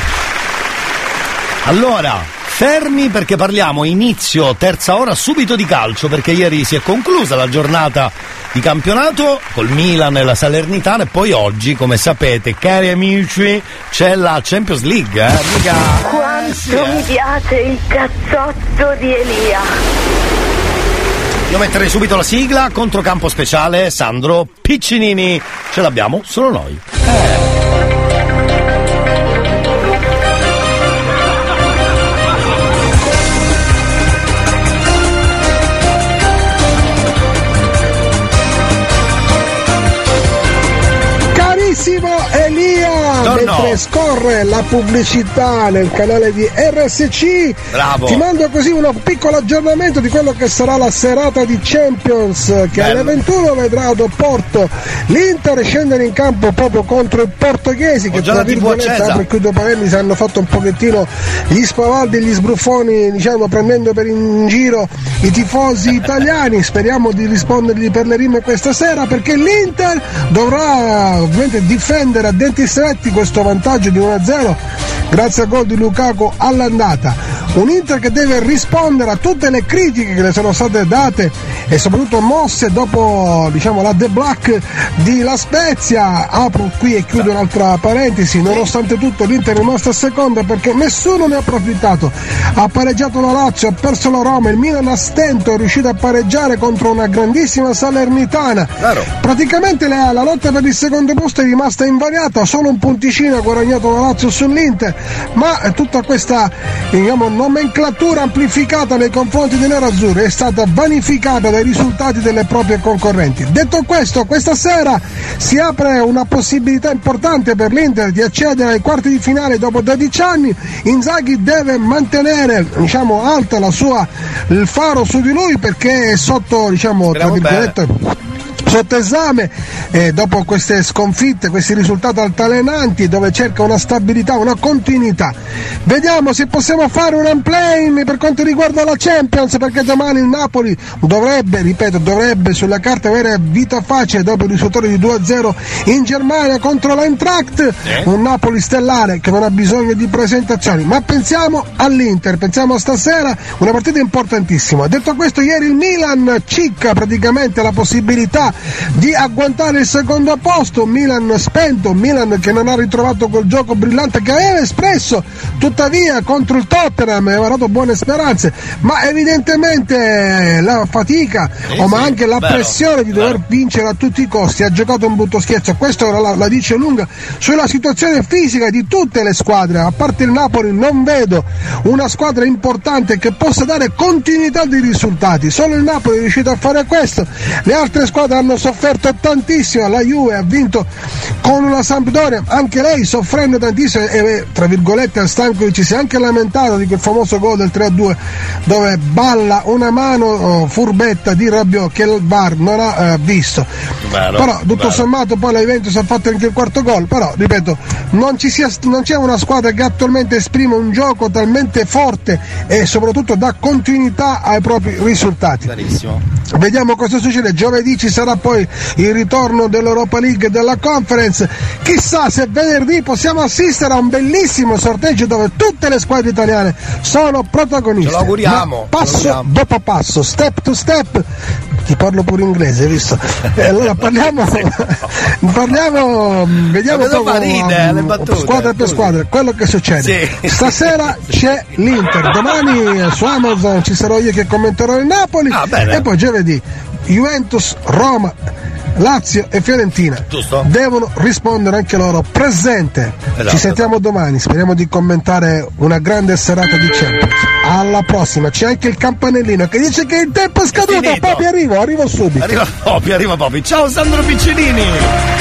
Allora, fermi perché parliamo inizio terza ora subito di calcio perché ieri si è conclusa la giornata di campionato col Milan e la Salernitana e poi oggi, come sapete, cari amici, c'è la Champions League, eh? Mica... Quanto mi piace il cazzotto di Elia. Io metterei subito la sigla, controcampo speciale, Sandro Piccinini. Ce l'abbiamo solo noi. carissimo Buongiorno. mentre scorre la pubblicità nel canale di RSC, Bravo. ti mando così un piccolo aggiornamento di quello che sarà la serata di Champions che alle 21 vedrà ad Opporto l'Inter scendere in campo proprio contro i portoghesi che già tra la virgolette accesa. apro e chiudo parentesi hanno fatto un pochettino gli spavaldi e gli sbruffoni diciamo prendendo per in giro i tifosi italiani speriamo di rispondergli per le rime questa sera perché l'Inter dovrà ovviamente difendere a denti stretti questo vantaggio di 1-0 grazie al gol di Lukaku all'andata un Inter che deve rispondere a tutte le critiche che le sono state date e soprattutto mosse dopo diciamo, la The Black di La Spezia. Apro qui e chiudo un'altra parentesi, nonostante tutto l'Inter è rimasto a seconda perché nessuno ne ha approfittato. Ha pareggiato la Lazio, ha perso la Roma, il Milan a stento è riuscito a pareggiare contro una grandissima Salernitana. Praticamente la, la lotta per il secondo posto è rimasta invariata, solo un punticino ha guadagnato la Lazio sull'Inter, ma tutta questa diciamo, nomenclatura amplificata nei confronti dei nerazzurri è stata vanificata dai risultati delle proprie concorrenti. Detto questo, questa sera si apre una possibilità importante per l'Inter di accedere ai quarti di finale dopo 12 anni. Inzaghi deve mantenere diciamo, alta la sua, il faro su di lui perché è sotto, diciamo, tra virgolette, sotto esame eh, dopo queste sconfitte, questi risultati altalenanti dove cerca una stabilità, una continuità. Vediamo se possiamo fare un unplane per quanto riguarda la Champions perché domani il Napoli dovrebbe, ripeto, dovrebbe sulla carta avere vita facile dopo il risultato di 2-0 in Germania contro l'Eintracht, un Napoli stellare che non ha bisogno di presentazioni, ma pensiamo all'Inter, pensiamo a stasera, una partita importantissima. Detto questo, ieri il Milan cicca praticamente la possibilità di agguantare il secondo posto, Milan spento, Milan che non ha ritrovato quel gioco brillante che aveva espresso, tuttavia contro il Tottenham aveva dato buone speranze, ma evidentemente eh, la fatica o ma anche la vero, pressione di dover vincere a tutti i costi ha giocato un brutto scherzo, questo la, la dice lunga sulla situazione fisica di tutte le squadre, a parte il Napoli non vedo una squadra importante che possa dare continuità di risultati, solo il Napoli è riuscito a fare questo, le altre squadre hanno sofferto tantissimo, la Juve ha vinto con una Sampdoria, anche lei soffrendo tantissimo e tra virgolette Stankovic si è anche lamentato di quel famoso gol del 3-2 dove balla una mano oh, furbetta di Rabiot che il VAR non ha eh, visto. Vero, però tutto vero. sommato poi la Juventus ha fatto anche il quarto gol, però ripeto, non, ci sia, non c'è una squadra che attualmente esprime un gioco talmente forte e soprattutto dà continuità ai propri risultati. Vediamo cosa succede. Giovedì ci sarà poi il ritorno dell'Europa League e della Conference. Chissà se venerdì possiamo assistere a un bellissimo sorteggio dove tutte le squadre italiane sono protagoniste. Ce lo auguriamo, Ma passo ce lo auguriamo. dopo passo, step to step. Ti parlo pure inglese, visto? E allora parliamo, parliamo, vediamo fa ride, um, battute, squadra per squadra, quello che succede. Sì. Stasera c'è l'Inter, domani eh, su Amazon ci sarò io che commenterò il Napoli Ah, e poi giovedì Juventus, Roma, Lazio e Fiorentina Giusto. devono rispondere anche loro presente. Esatto. Ci sentiamo domani, speriamo di commentare una grande serata di Champions. Alla prossima, c'è anche il campanellino che dice che il tempo è scaduto. Papi arrivo, arrivo subito. Arriva Popi, arriva Popi. Ciao Sandro Piccinini!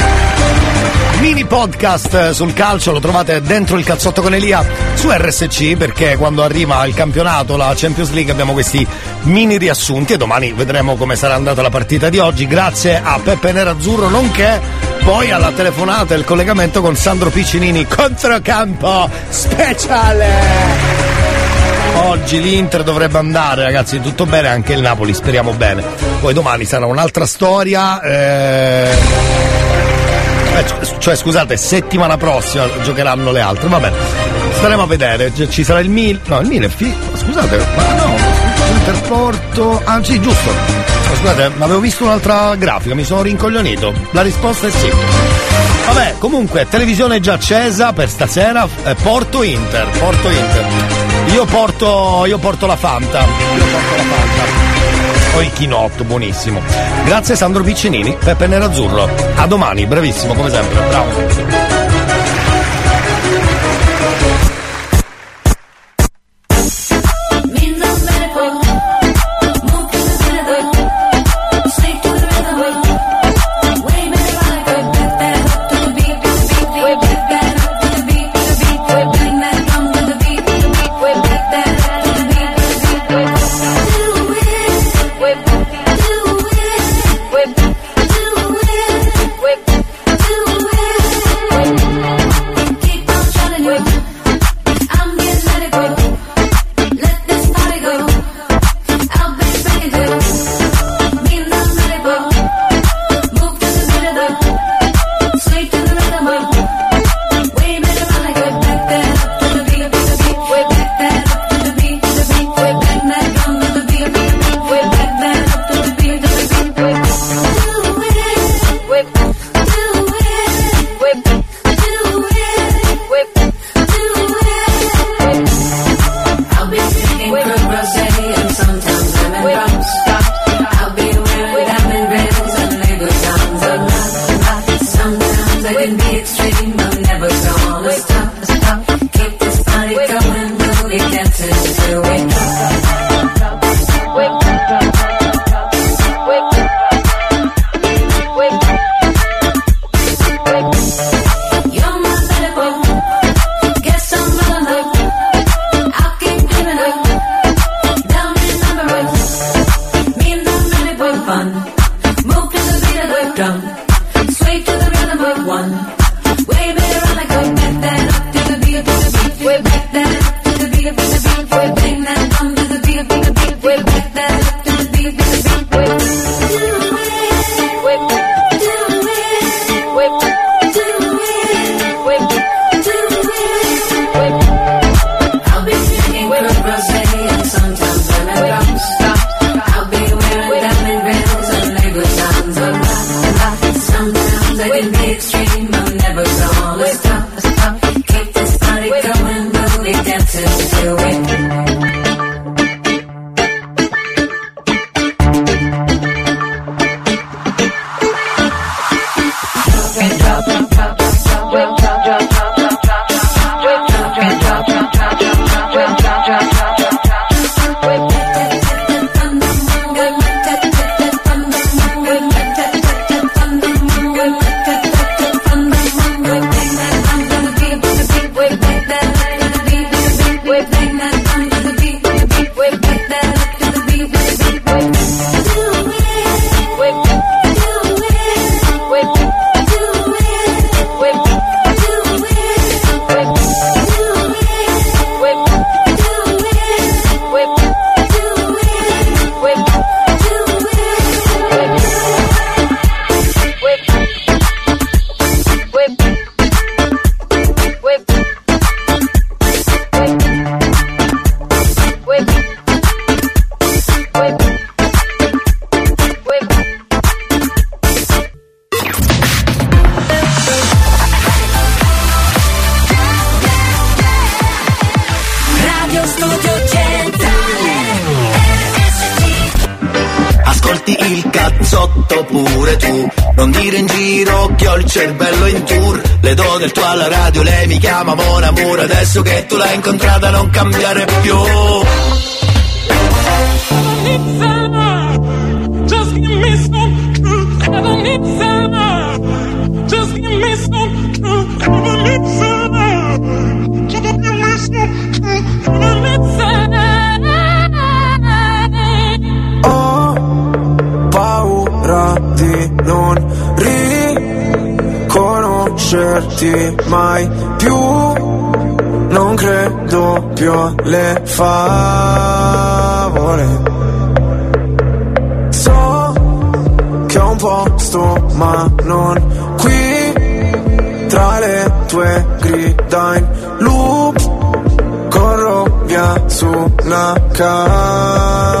Mini podcast eh, sul calcio lo trovate dentro il cazzotto con Elia su RSC perché quando arriva il campionato, la Champions League abbiamo questi mini riassunti e domani vedremo come sarà andata la partita di oggi grazie a Peppe Nerazzurro nonché poi alla telefonata e il collegamento con Sandro Piccinini controcampo speciale Oggi l'Inter dovrebbe andare, ragazzi, tutto bene, anche il Napoli, speriamo bene. Poi domani sarà un'altra storia. eh, eh, cioè, scusate, settimana prossima giocheranno le altre, va bene. Staremo a vedere, ci sarà il Mil. No, il Milan è fi- Scusate, ma no, Interporto. Ah, sì, giusto. Scusate, ma avevo visto un'altra grafica, mi sono rincoglionito. La risposta è sì. Vabbè, comunque, televisione già accesa per stasera. eh, Porto Inter, Porto Inter. Io porto, io porto la Fanta. Io porto la Fanta. O il chinotto, buonissimo. Grazie Sandro Piccinini, Peppe Nerazzurro. A domani, bravissimo come sempre, bravo. Tu l'hai incontrata non cambiare più alle favole. So che ho un posto ma non qui. Tra le tue grida in loop corro via su una noi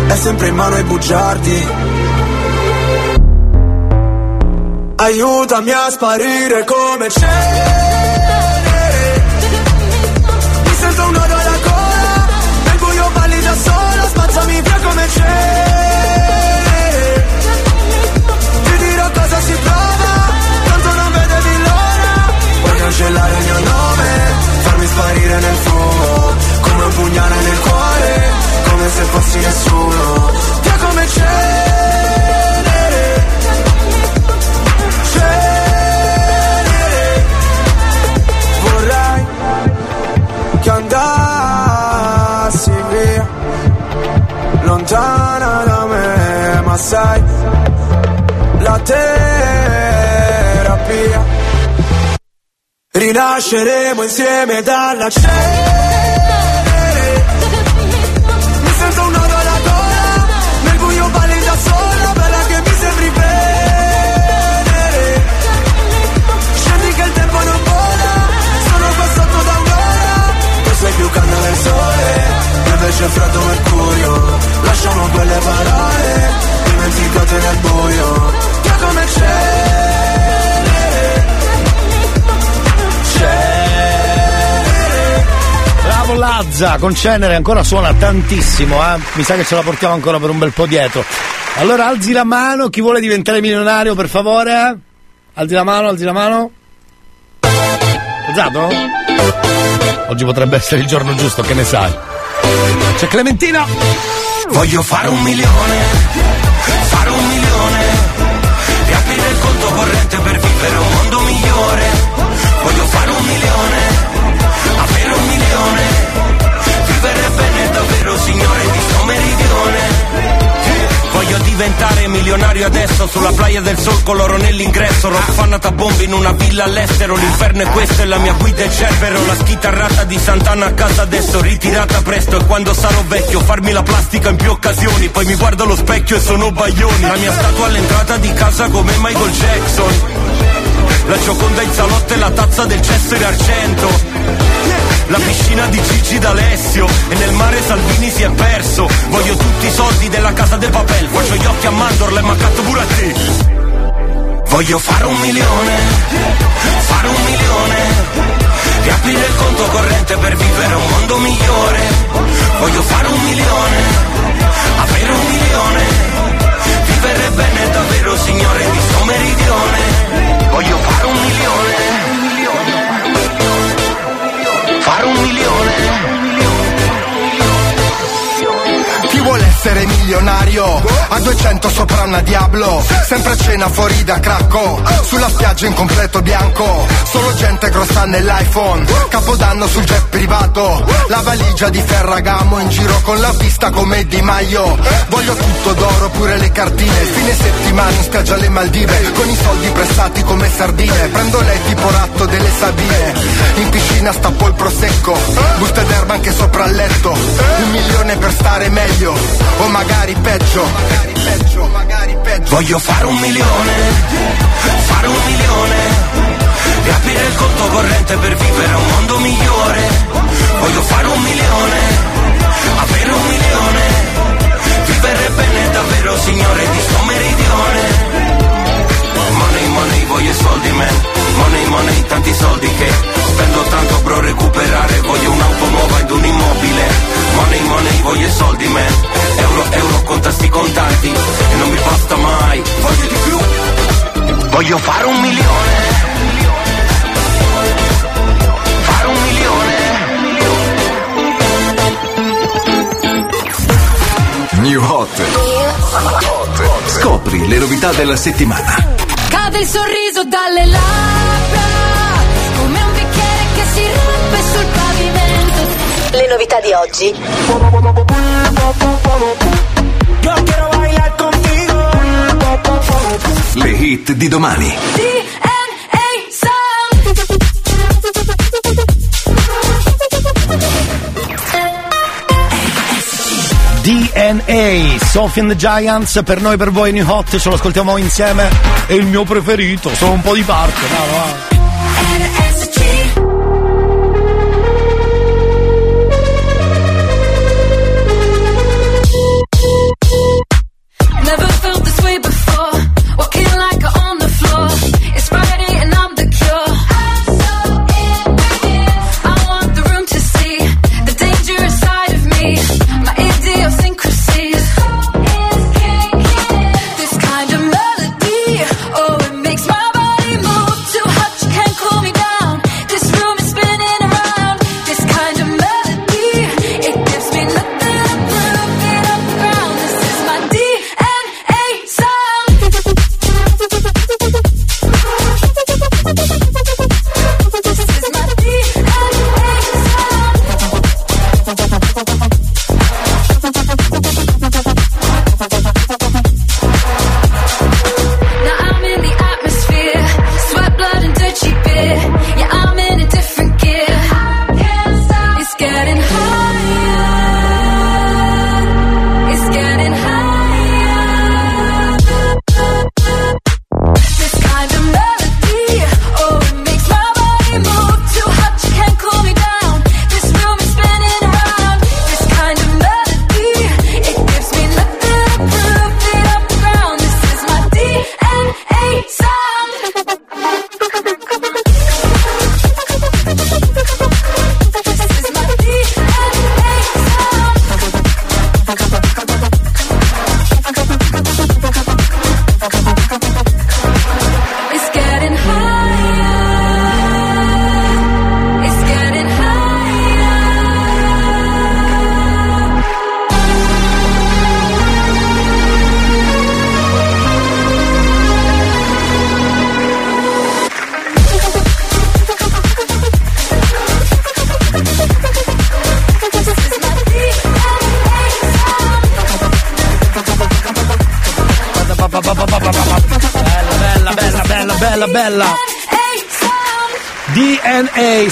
è sempre in mano ai bugiardi. Aiutami a sparire come cenere. Mi sento un alla gola Nel buio balli da sola Spazzami via come cenere. Ti dirò cosa si prova Tanto non vedevi l'ora. Puoi cancellare il mio nome Farmi sparire nel se fossi nessuno. Dio come c'è Vorrei che andassi via Lontana da me ma sai La terapia. Rinasceremo insieme dalla cena. Invece freddo mercurio. Lasciamo quelle parole, dimenticate nel buio. Che come c'è. Bravo Lazza, con Cenere ancora suona tantissimo, eh? Mi sa che ce la portiamo ancora per un bel po' dietro. Allora alzi la mano, chi vuole diventare milionario per favore? Alzi la mano, alzi la mano. Alzato? Oggi potrebbe essere il giorno giusto, che ne sai? C'è Clementina! Voglio fare un milione, fare un milione, riaprire il conto corrente per vivere un mondo migliore. Voglio fare un milione, avere un milione, vivere bene davvero signore di sto meridione. Voglio diventare milionario adesso. Sulla playa del sol con l'oro nell'ingresso. Fanata bombe in una villa all'estero. L'inferno è questo e la mia guida è Cerbero. La schitarrata di Sant'Anna a casa adesso Ritirata presto. E quando sarò vecchio Farmi la plastica in più occasioni. Poi mi guardo allo specchio e sono baglioni La mia statua all'entrata di casa come Michael Jackson La gioconda in salotto e la tazza del cesso in argento. La piscina di Gigi d'Alessio. E nel mare Salvini si è perso. Voglio tutti i soldi della casa del papel. Faccio gli occhi a mandorla e m'accatto pure a te Voglio fare un milione. Fare un milione. Riaprire il conto corrente per vivere un mondo migliore. Voglio fare un milione. Avere un milione. Vivere bene davvero signore di sto meridione Voglio fare un milione. Fare un milione essere milionario? A 200 sopra una Diablo. Sempre a cena fuori da Cracco. Sulla spiaggia in completo bianco. Solo gente grossa nell'iPhone. Capodanno sul jet privato. La valigia di Ferragamo In giro con la pista come Di Maio. Voglio tutto d'oro pure le cartine. Fine settimana in spiaggia alle Maldive. Con i soldi prestati come sardine. Prendo lei tipo ratto delle Sabine. In piscina stappo il prosecco Buste d'erba anche sopra il letto. Un milione per stare meglio O magari peggio. Voglio fare un milione. Fare un milione. Riaprire il conto corrente per vivere un mondo migliore. Voglio fare un milione. Avere un milione. Vivere bene davvero signore di sto meridione. Money, money, voglio soldi man Money, money, tanti soldi che Spendo tanto bro recuperare. Voglio un'auto nuova ed un immobile. Money, money, voglio soldi man. Euro, euro, conta sti contanti E non mi basta mai Voglio di più. Voglio fare un milione. Fare un milione. New Hot. Scopri le novità della settimana. Cade il sorriso dalle labbra Come un bicchiere che si rompe sul pavimento Le novità di oggi. Yo quiero bailar contigo Le hit di domani. DNA DNA, Sophie and the Giants, per noi, per voi, New Hot, ce lo ascoltiamo insieme, è il mio preferito, sono un po' di parte, no, no.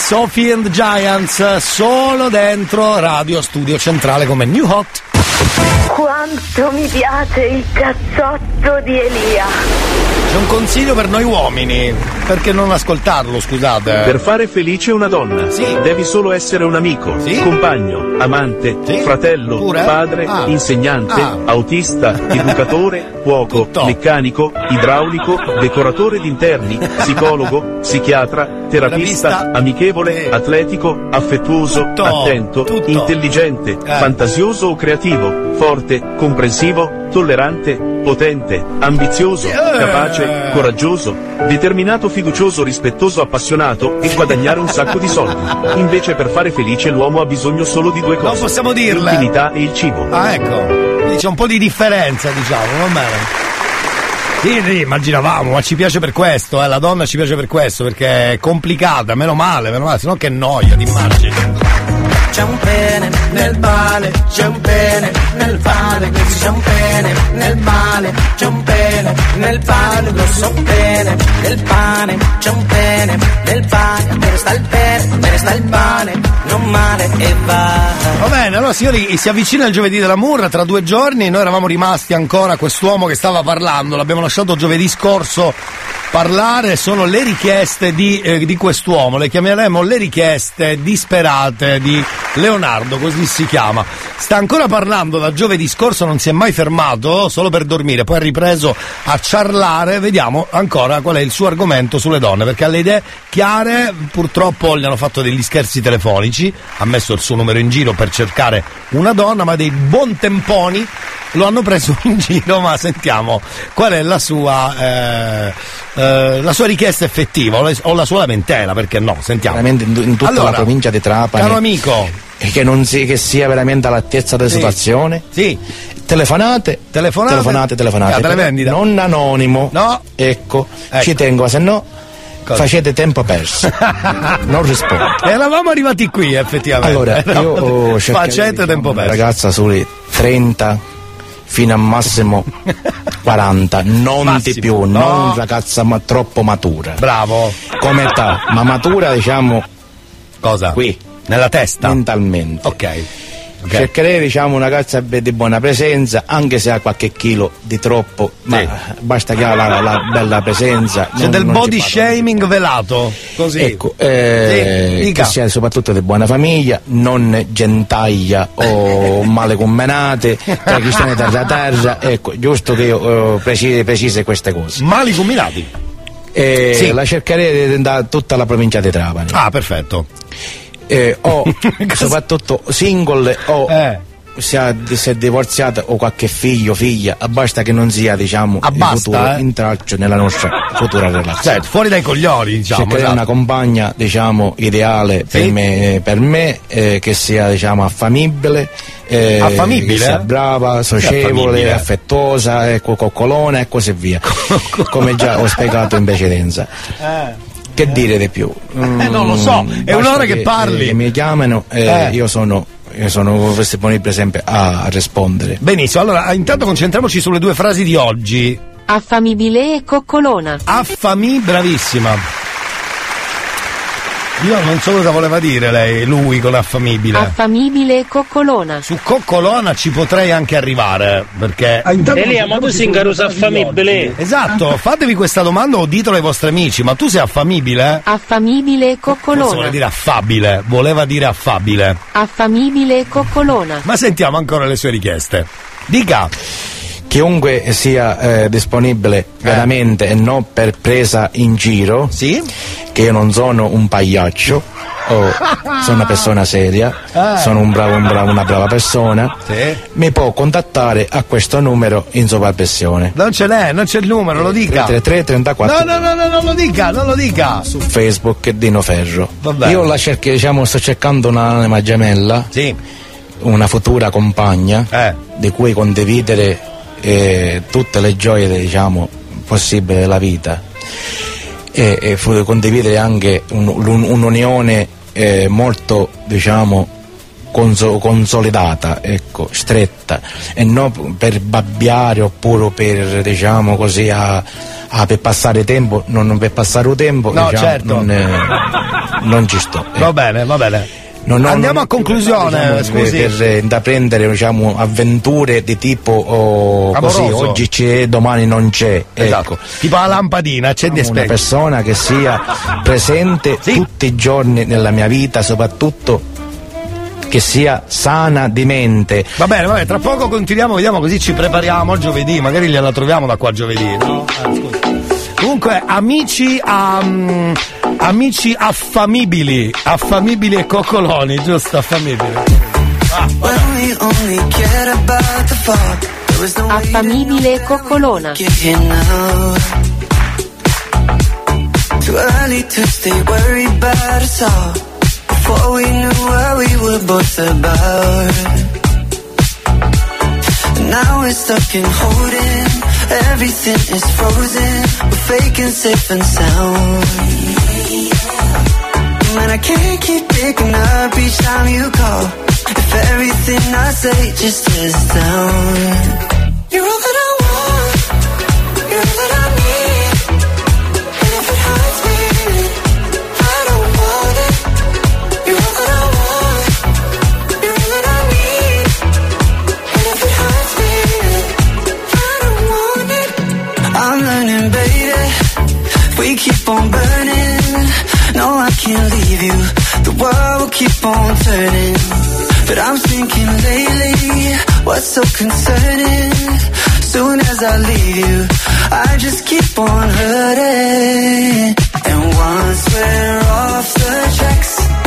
Sophie and Giants, solo dentro Radio Studio Centrale come New Hot. Quanto mi piace il cazzotto di Elia. C'è un consiglio per noi uomini, perché non ascoltarlo, scusate. Per fare felice una donna devi solo essere un amico, compagno, amante, fratello, Pure? padre, Ah. insegnante, Ah. autista, educatore, cuoco, meccanico, idraulico, decoratore d'interni, psicologo, psichiatra, terapista, amichevole, atletico, affettuoso, attento, intelligente, Eh. fantasioso o creativo, forte, comprensivo, tollerante, potente, ambizioso, Eh. capace, coraggioso, determinato, fiducioso, rispettoso, appassionato e guadagnare un sacco di soldi. Invece per fare felice l'uomo ha bisogno solo di due cose. Non possiamo dirle. L'intimità e il cibo. Ah, ecco. Quindi c'è un po' di differenza, diciamo, va bene. Sì, sì, immaginavamo, ma ci piace per questo, eh, la donna ci piace per questo, perché è complicata, meno male, meno male, sennò che noia, ti immagini. C'è un pene nel pane, c'è un pene nel pane, c'è un pene nel pane, c'è un pene nel pane, grosso pene nel pane, c'è un pene nel pane, me ne sta il pene, me ne sta il pane, non male e va. Va bene, allora signori, si avvicina il giovedì della Murra, tra due giorni noi eravamo rimasti ancora quest'uomo che stava parlando, l'abbiamo lasciato giovedì scorso parlare, sono le richieste di, eh, di quest'uomo, le chiameremo le richieste disperate di Leonardo, così si chiama. Sta ancora parlando da giovedì scorso, non si è mai fermato, solo per dormire, poi ha ripreso a ciarlare, vediamo ancora qual è il suo argomento sulle donne, perché ha le idee chiare, purtroppo gli hanno fatto degli scherzi telefonici, ha messo il suo numero in giro per cercare una donna, ma dei buon temponi lo hanno preso in giro, ma sentiamo qual è la sua, eh, eh, la sua richiesta effettiva o la, o la sua lamentela, perché no, sentiamo. veramente in, in tutta Allora, la provincia di Trapani Caro amico, e che non si, che sia veramente all'altezza della Sì. situazione sì. telefonate Telefonate? telefonate telefonate Ah, televendita? non anonimo No. ecco, Ecco. ci tengo se no facete tempo perso non rispondo eravamo arrivati qui effettivamente. allora io oh, Facete tempo perso. ragazza sui 30 fino a massimo 40 non Massimo, di più no. non ragazza ma troppo matura Bravo. come età ma matura diciamo Cosa? qui Nella testa? mentalmente Ok. ok. Cercherei diciamo una ragazza di buona presenza, anche se ha qualche chilo di troppo, ma basta che ha la, la bella presenza. C'è non- del non body shaming velato. Così. Ecco, eh, Sì, che sia soprattutto di buona famiglia, non gentaglia o male combinate, tra cristiani terra terra, ecco, giusto che io eh, precise, precise queste cose. Mali combinati. Eh, Sì. La cercherei da tutta la provincia di Trapani. Ah, perfetto. Eh, o soprattutto single o Eh. si, è divorziata o qualche figlio figlia basta che non sia diciamo Ah, il futuro eh? intralcio nella nostra futura relazione Certo, fuori dai coglioni, diciamo. cercherei esatto. una compagna diciamo ideale per Sì. me, per me, eh, che sia diciamo affamibile eh, Affamibile? che sia brava, socievole, affamibile? affettuosa, ecco, coccolona e così via come già ho spiegato in precedenza Eh. Che dire di più? Eh, non lo so, è basta un'ora che parli. eh, che mi chiamano, eh, Eh. io sono, io sono disponibile sempre a, a rispondere. Benissimo, allora intanto concentriamoci sulle due frasi di oggi. Affamibile e coccolona. Affami, bravissima. Io non so cosa voleva dire lei, lui con affamibile. Affamibile e coccolona. Su coccolona ci potrei anche arrivare, perché... Elia, ma tu sei un caruso affamibile? Esatto, fatevi questa domanda o ditelo ai vostri amici, ma tu sei affamibile? Affamibile e Forse vuole coccolona. dire affabile, voleva dire affabile. Affamibile e coccolona. Ma sentiamo ancora le sue richieste. Dica. Chiunque sia eh, disponibile veramente e non per presa in giro, che io non sono un pagliaccio, o sono una persona seria, Eh. sono un bravo, un bravo- una brava persona, mi può contattare a questo numero in sovrappressione. Non ce l'è, non c'è il numero, lo dica. 333 34 No, no, no, no, non lo dica, non lo dica. su Facebook Dino Ferro. Vabbè. Io la cerco, diciamo, sto cercando un'anima gemella, una futura compagna Eh. di cui condividere eh, tutte le gioie diciamo, possibili della vita e, e fu- condividere anche un- un- un'unione eh, molto diciamo conso- consolidata, ecco, stretta, e non per babbiare oppure per, diciamo così, a, a- per passare tempo, non, non per passare il tempo, No, diciamo, certo. non, eh, non ci sto. Va bene, va bene. Non- non- Andiamo non- a conclusione, diciamo, scusi. Per, per intraprendere diciamo, avventure di tipo oh, così, oggi c'è, domani non c'è. Esatto. Ecco. Tipo la lampadina, accendi e Una persona che sia presente tutti i giorni nella mia vita, soprattutto che sia sana di mente. Va bene, va bene, tra poco continuiamo, vediamo così ci prepariamo al giovedì, magari gliela troviamo da qua a giovedì, no? Eh, scusi. Comunque, amici mm, amici affamibili, affamibili e coccoloni, giusto? Affamibili. Affamibile e coccolona. Too early to stay worried about us all. Before we knew what we were both about. And now we're stuck in holding. Everything is frozen. We're faking safe and sound. Man, I can't keep picking up each time you call. If everything I say just is down. You're all that I on burning. No, I can't leave you. The world will keep on turning. But I'm thinking lately, what's so concerning? Soon as I leave you, I just keep on hurting. And once we're off the tracks,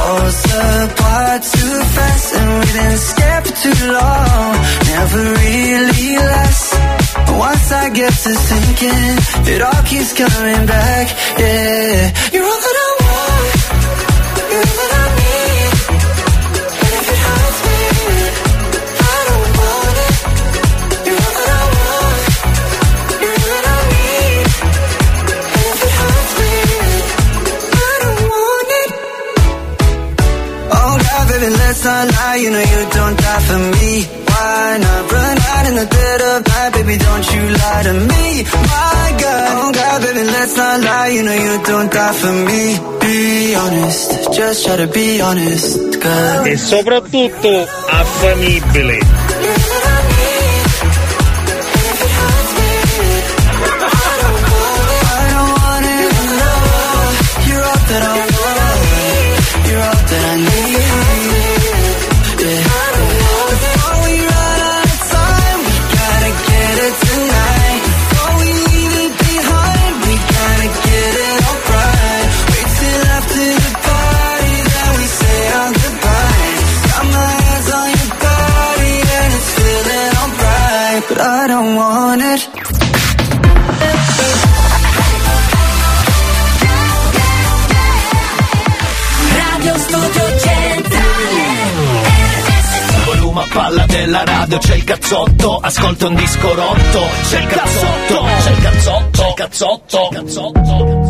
falls apart too fast. And we didn't for too long, never really lasts. Once I get to thinking, it all keeps coming back. Yeah, you're all that I want. You're all that I lie. You know you don't die for me. Why not run out in the dead of night, baby? Don't you lie to me. My God, oh God, baby, let's not lie. You know you don't die for me. Be honest, just try to be honest, girl. E soprattutto affamibile. Della radio, c'è il cazzotto, ascolta un disco rotto, c'è il cazzotto, c'è il cazzotto, c'è il cazzotto, c'è il cazzotto. Ti ho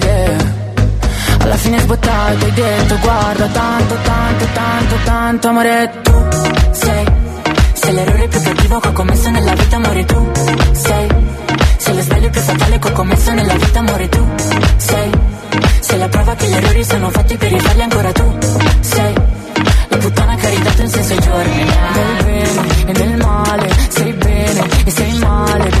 alla fine sbottato hai detto guarda tanto, tanto, tanto, tanto amore tu sei Sei l'errore più cattivo che ho commesso nella vita amore tu sei Sei lo sbaglio più fatale che ho commesso nella vita amore tu sei Sei la prova che gli errori sono fatti per rifarli ancora tu sei La puttana che ha ridato in senso ai giorni. Nel bene e nel male Sei bene e sei male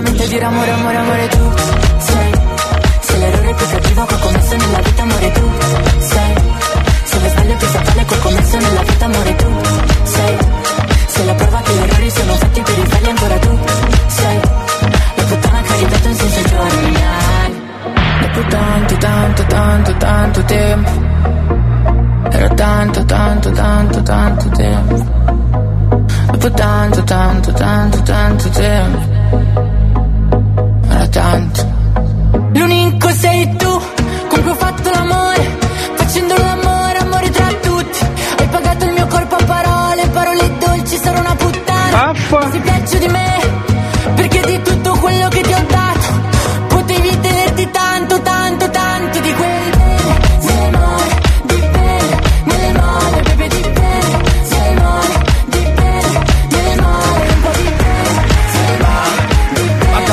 solamente dire amore, amore, amore tu Sei. Se l'errore più cattivo che ho commesso nella vita amore tu sei. Se lo sbaglio più fatale che ho commesso nella vita amore tu sei. Se la prova che gli errori sono fatti per i falli ancora tu sei. La puttana che ripeto in senso giorni Dopo tanto, tanto, tanto, tanto tempo. Era tanto, tanto, tanto, tanto tempo. Dopo tanto, tanto, tanto, tanto tempo Era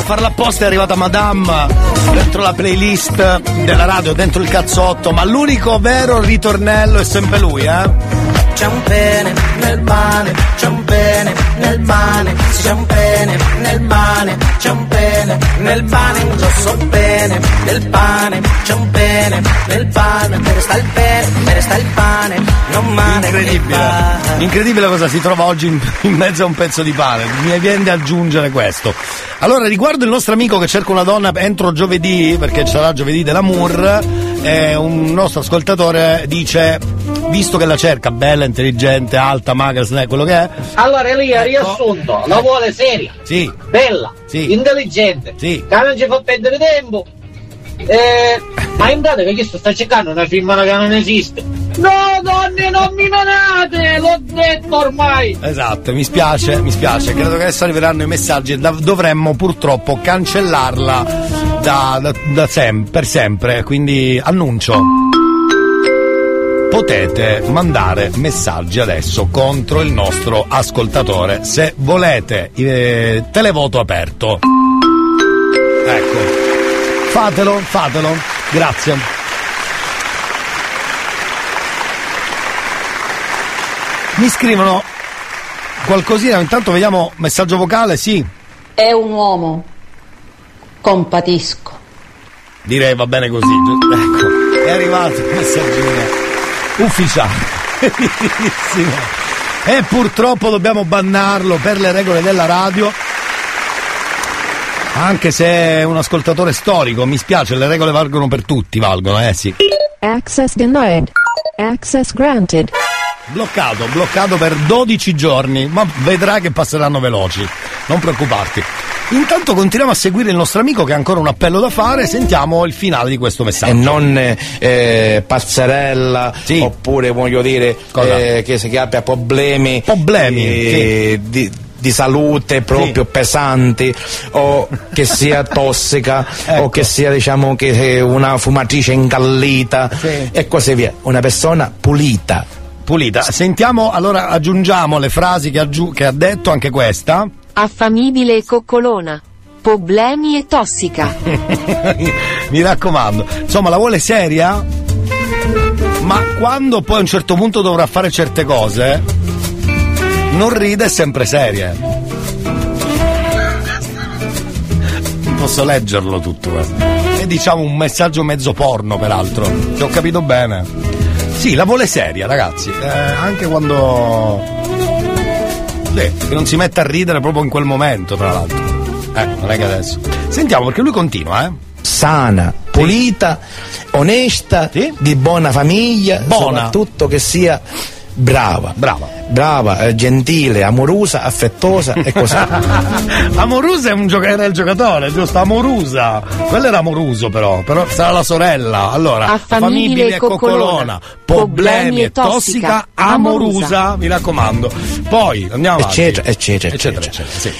farla apposta è arrivata Madame dentro la playlist della radio, dentro il cazzotto, ma l'unico vero ritornello è sempre lui, eh? C'è un pene nel male, c'è un pene nel male, c'è un pene nel male, c'è un pene nel pane, un grosso pene nel pane, c'è un pene nel pane, me resta il pene, me resta il pane, non male. Incredibile, incredibile cosa si trova oggi in, in mezzo a un pezzo di pane, mi viene da aggiungere questo. Allora, riguardo il nostro amico che cerca una donna entro giovedì, perché sarà giovedì dell'amour, eh, un nostro ascoltatore dice, visto che la cerca bella, intelligente, alta, magra, snè, quello che è, Allora Elia, riassunto, la vuole seria, sì, bella, Sì. intelligente, Sì. che non ci fa perdere tempo. Eh, ma in pratica che sto sta cercando una firma che non esiste. No, donne, non mi menate, l'ho detto ormai. Esatto, mi spiace, mi spiace. Credo che adesso arriveranno i messaggi e dovremmo purtroppo cancellarla da, da- da sem- per sempre. Quindi annuncio. Potete mandare messaggi adesso contro il nostro ascoltatore se volete. eh, televoto aperto. Ecco. Fatelo, fatelo. Grazie. Mi scrivono qualcosina, intanto vediamo messaggio vocale, sì. È un uomo. Compatisco. Direi va bene così. Ecco, è arrivato il messaggino ufficiale. Bellissimo. E purtroppo dobbiamo bannarlo per le regole della radio. Anche se è un ascoltatore storico, mi spiace, le regole valgono per tutti, valgono, eh sì. Access denied. Access granted. Bloccato, bloccato per 12 giorni, ma vedrà che passeranno veloci. Non preoccuparti. Intanto continuiamo a seguire il nostro amico che ha ancora un appello da fare, sentiamo il finale di questo messaggio. e non eh, pazzerella oppure voglio dire eh, che, che abbia problemi, Problemi, eh, di, di salute proprio pesanti o che sia tossica Ecco. o che sia diciamo che una fumatrice incallita e così via. Una persona pulita. Pulita. Sentiamo allora aggiungiamo le frasi che, aggiu- che ha detto anche questa Affamibile e coccolona. Problemi e tossica. mi raccomando insomma la vuole seria ma quando poi a un certo punto dovrà fare certe cose non ride è sempre seria non posso leggerlo tutto questo è diciamo un messaggio mezzo porno peraltro se ho capito bene sì la vuole seria ragazzi eh, anche quando sì, che non si mette a ridere proprio in quel momento tra l'altro. Eh non è che adesso. Sentiamo perché lui continua eh. Sana pulita onesta di buona famiglia Buona. soprattutto che sia brava brava brava eh, gentile amorosa affettuosa e così Amorusa è un gioca- era il giocatore, giusto? Amorusa. Quello era Amoruso però, però sarà la sorella. Allora, Affamibile e coccolona. problemi e tossica, Amorusa, mi raccomando. Poi andiamo avanti. Eccetera, eccetera, eccetera, eccetera, sì.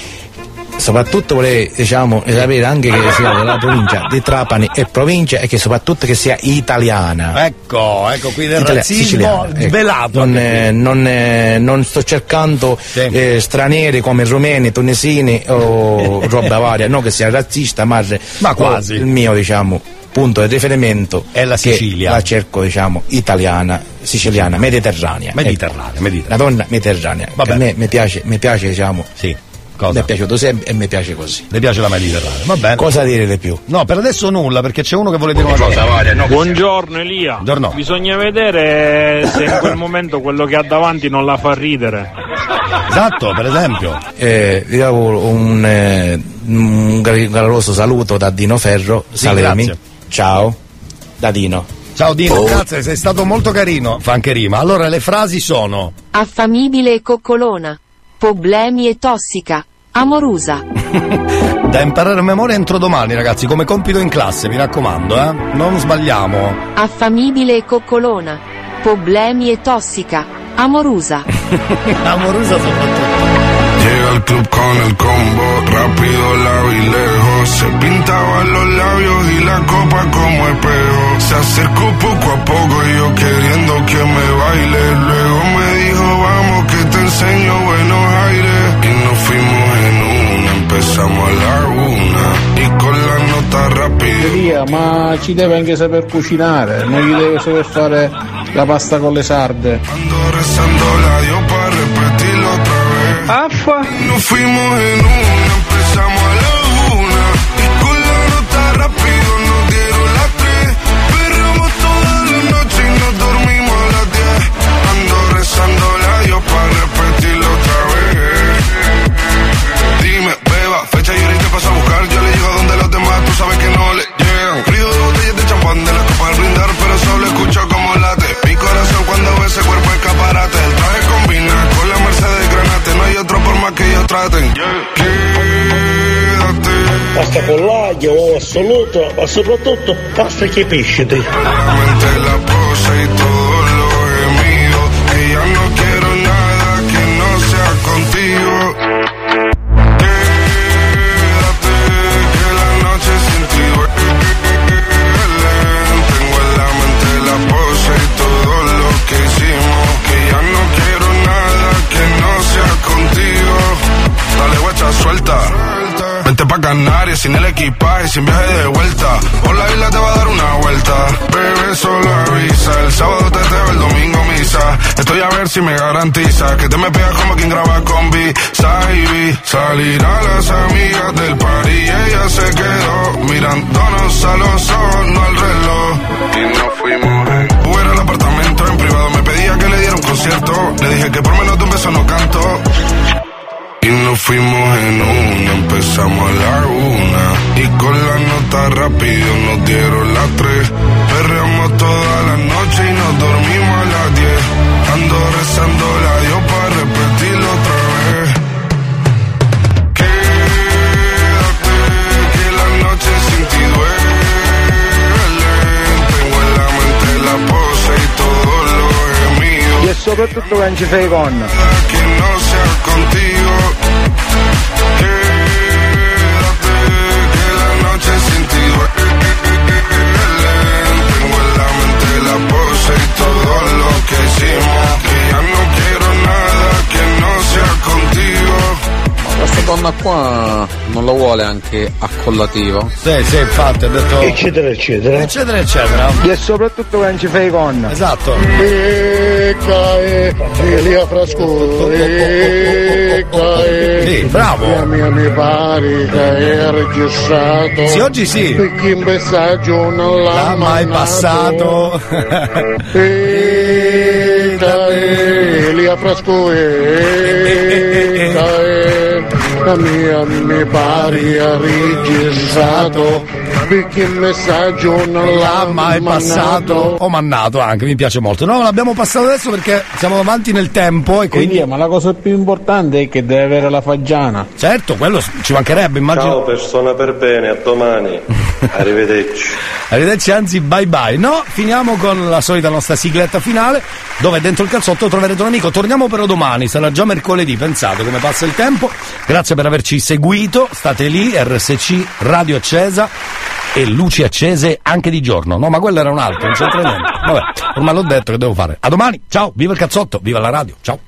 Soprattutto vorrei diciamo, sapere anche che sia della provincia di Trapani e provincia e che soprattutto che sia italiana. Ecco, ecco qui del Italia- razzismo ecco. svelato. Non, eh, non, eh, non sto cercando eh, stranieri come rumeni, tunisini o roba varia, no che sia razzista, ma, Ma quasi. il mio diciamo punto di riferimento è la Sicilia. La cerco diciamo italiana, siciliana, mediterranea. Mediterranea, ecco. mediterranea. La donna mediterranea. Vabbè. A me mi piace, mi piace diciamo. Sì. Mi è piaciuto sempre e mi piace così. Le piace la Mediterranea, va bene. Cosa dire di più? No, per adesso nulla, perché c'è uno che vuole dire una cosa. Buongiorno Elia. Buongiorno. Bisogna vedere se in quel momento quello che ha davanti non la fa ridere. Esatto, per esempio. Eh, vi auguro un, eh, un caloroso saluto da Dino Ferro, Salemi. grazie. Ciao, da Dino. Ciao Dino, grazie, sei stato molto carino. Fa anche rima. Allora, le frasi sono. Affamibile e coccolona. Problemi e tossica. Amorusa. Da imparare a memoria entro domani, ragazzi, come compito in classe, mi raccomando, eh. Non sbagliamo. Affamibile e coccolona. Problemi e tossica. Amorusa. Amorusa soprattutto. Llega al club con el combo, rápido la vi lejos. Se pintaba los labios y la copa como espejo. Se acercó poco a poco y yo queriendo que me baile. Luego me dijo, vamos que te enseño fuimos en una, empezamos a la una. Y con la nota rápida. Ma ci deve anche saper cucinare, non gli deve saper fare la pasta con le sarde. Ando rezando la Dios para repetirlo otra vez. Affa. Nos fuimos en una, Pasta con l'aglio, assoluto, ma soprattutto pasta che pescete. Vente pa' Canarias sin el equipaje, sin viaje de vuelta. Por la isla te va a dar una vuelta. Bebé, solo avisa. El sábado te teo, el domingo misa. Estoy a ver si me garantiza que te me pegas como quien graba con B. Saibi. Salir a las amigas del party y ella se quedó mirándonos a los ojos, no al reloj. Y nos fuimos en Uber al apartamento en privado. Me pedía que le diera un concierto. Le dije que por menos de un beso no canto. Y nos fuimos en una, empezamos a la una. Y con la nota rápido nos dieron las tres. Perreamos toda la noche y nos dormimos a las diez. Ando rezando la Dios para repetirlo otra vez. Quédate, que la noche sin ti duele. Tengo en la mente la pose y todo lo gemido. E soprattutto che non ci fai con. que no sea contigo. Lo que ya no quiero nada que no sea contigo. Questa donna qua non la vuole anche accollativo? Sì, sì, infatti, ha detto. Eccetera, eccetera. Eccetera, eccetera. E soprattutto che non ci fai con. Esatto. Cae, Elia Frasco, cae. Sì, bravo. La mia mi pare che è registrato. Sì, oggi sì. Perché in messaggio non l'ha L'ha mai passato. E cae, Elia Frasco, e cae. La mia mi pare ha registrato. Spicchi il messaggio non l'ha mai passato o mannato anche, mi piace molto. No, l'abbiamo passato adesso perché siamo avanti nel tempo e quindi. Elia, ma la cosa più importante è che deve avere la fagiana. Certo, quello ci mancherebbe, immagino. Ciao persona per bene, a domani. Arrivederci. Arrivederci, anzi, bye bye. No, finiamo con la solita nostra sigletta finale, dove dentro il calzotto troverete un amico. Torniamo però domani, sarà già mercoledì, pensate come passa il tempo. Grazie per averci seguito, state lì, RSC, radio accesa e luci accese anche di giorno. No, ma quello era un altro, non c'entra niente. Vabbè, ormai l'ho detto che devo fare. A domani, ciao, viva il cazzotto, viva la radio, ciao.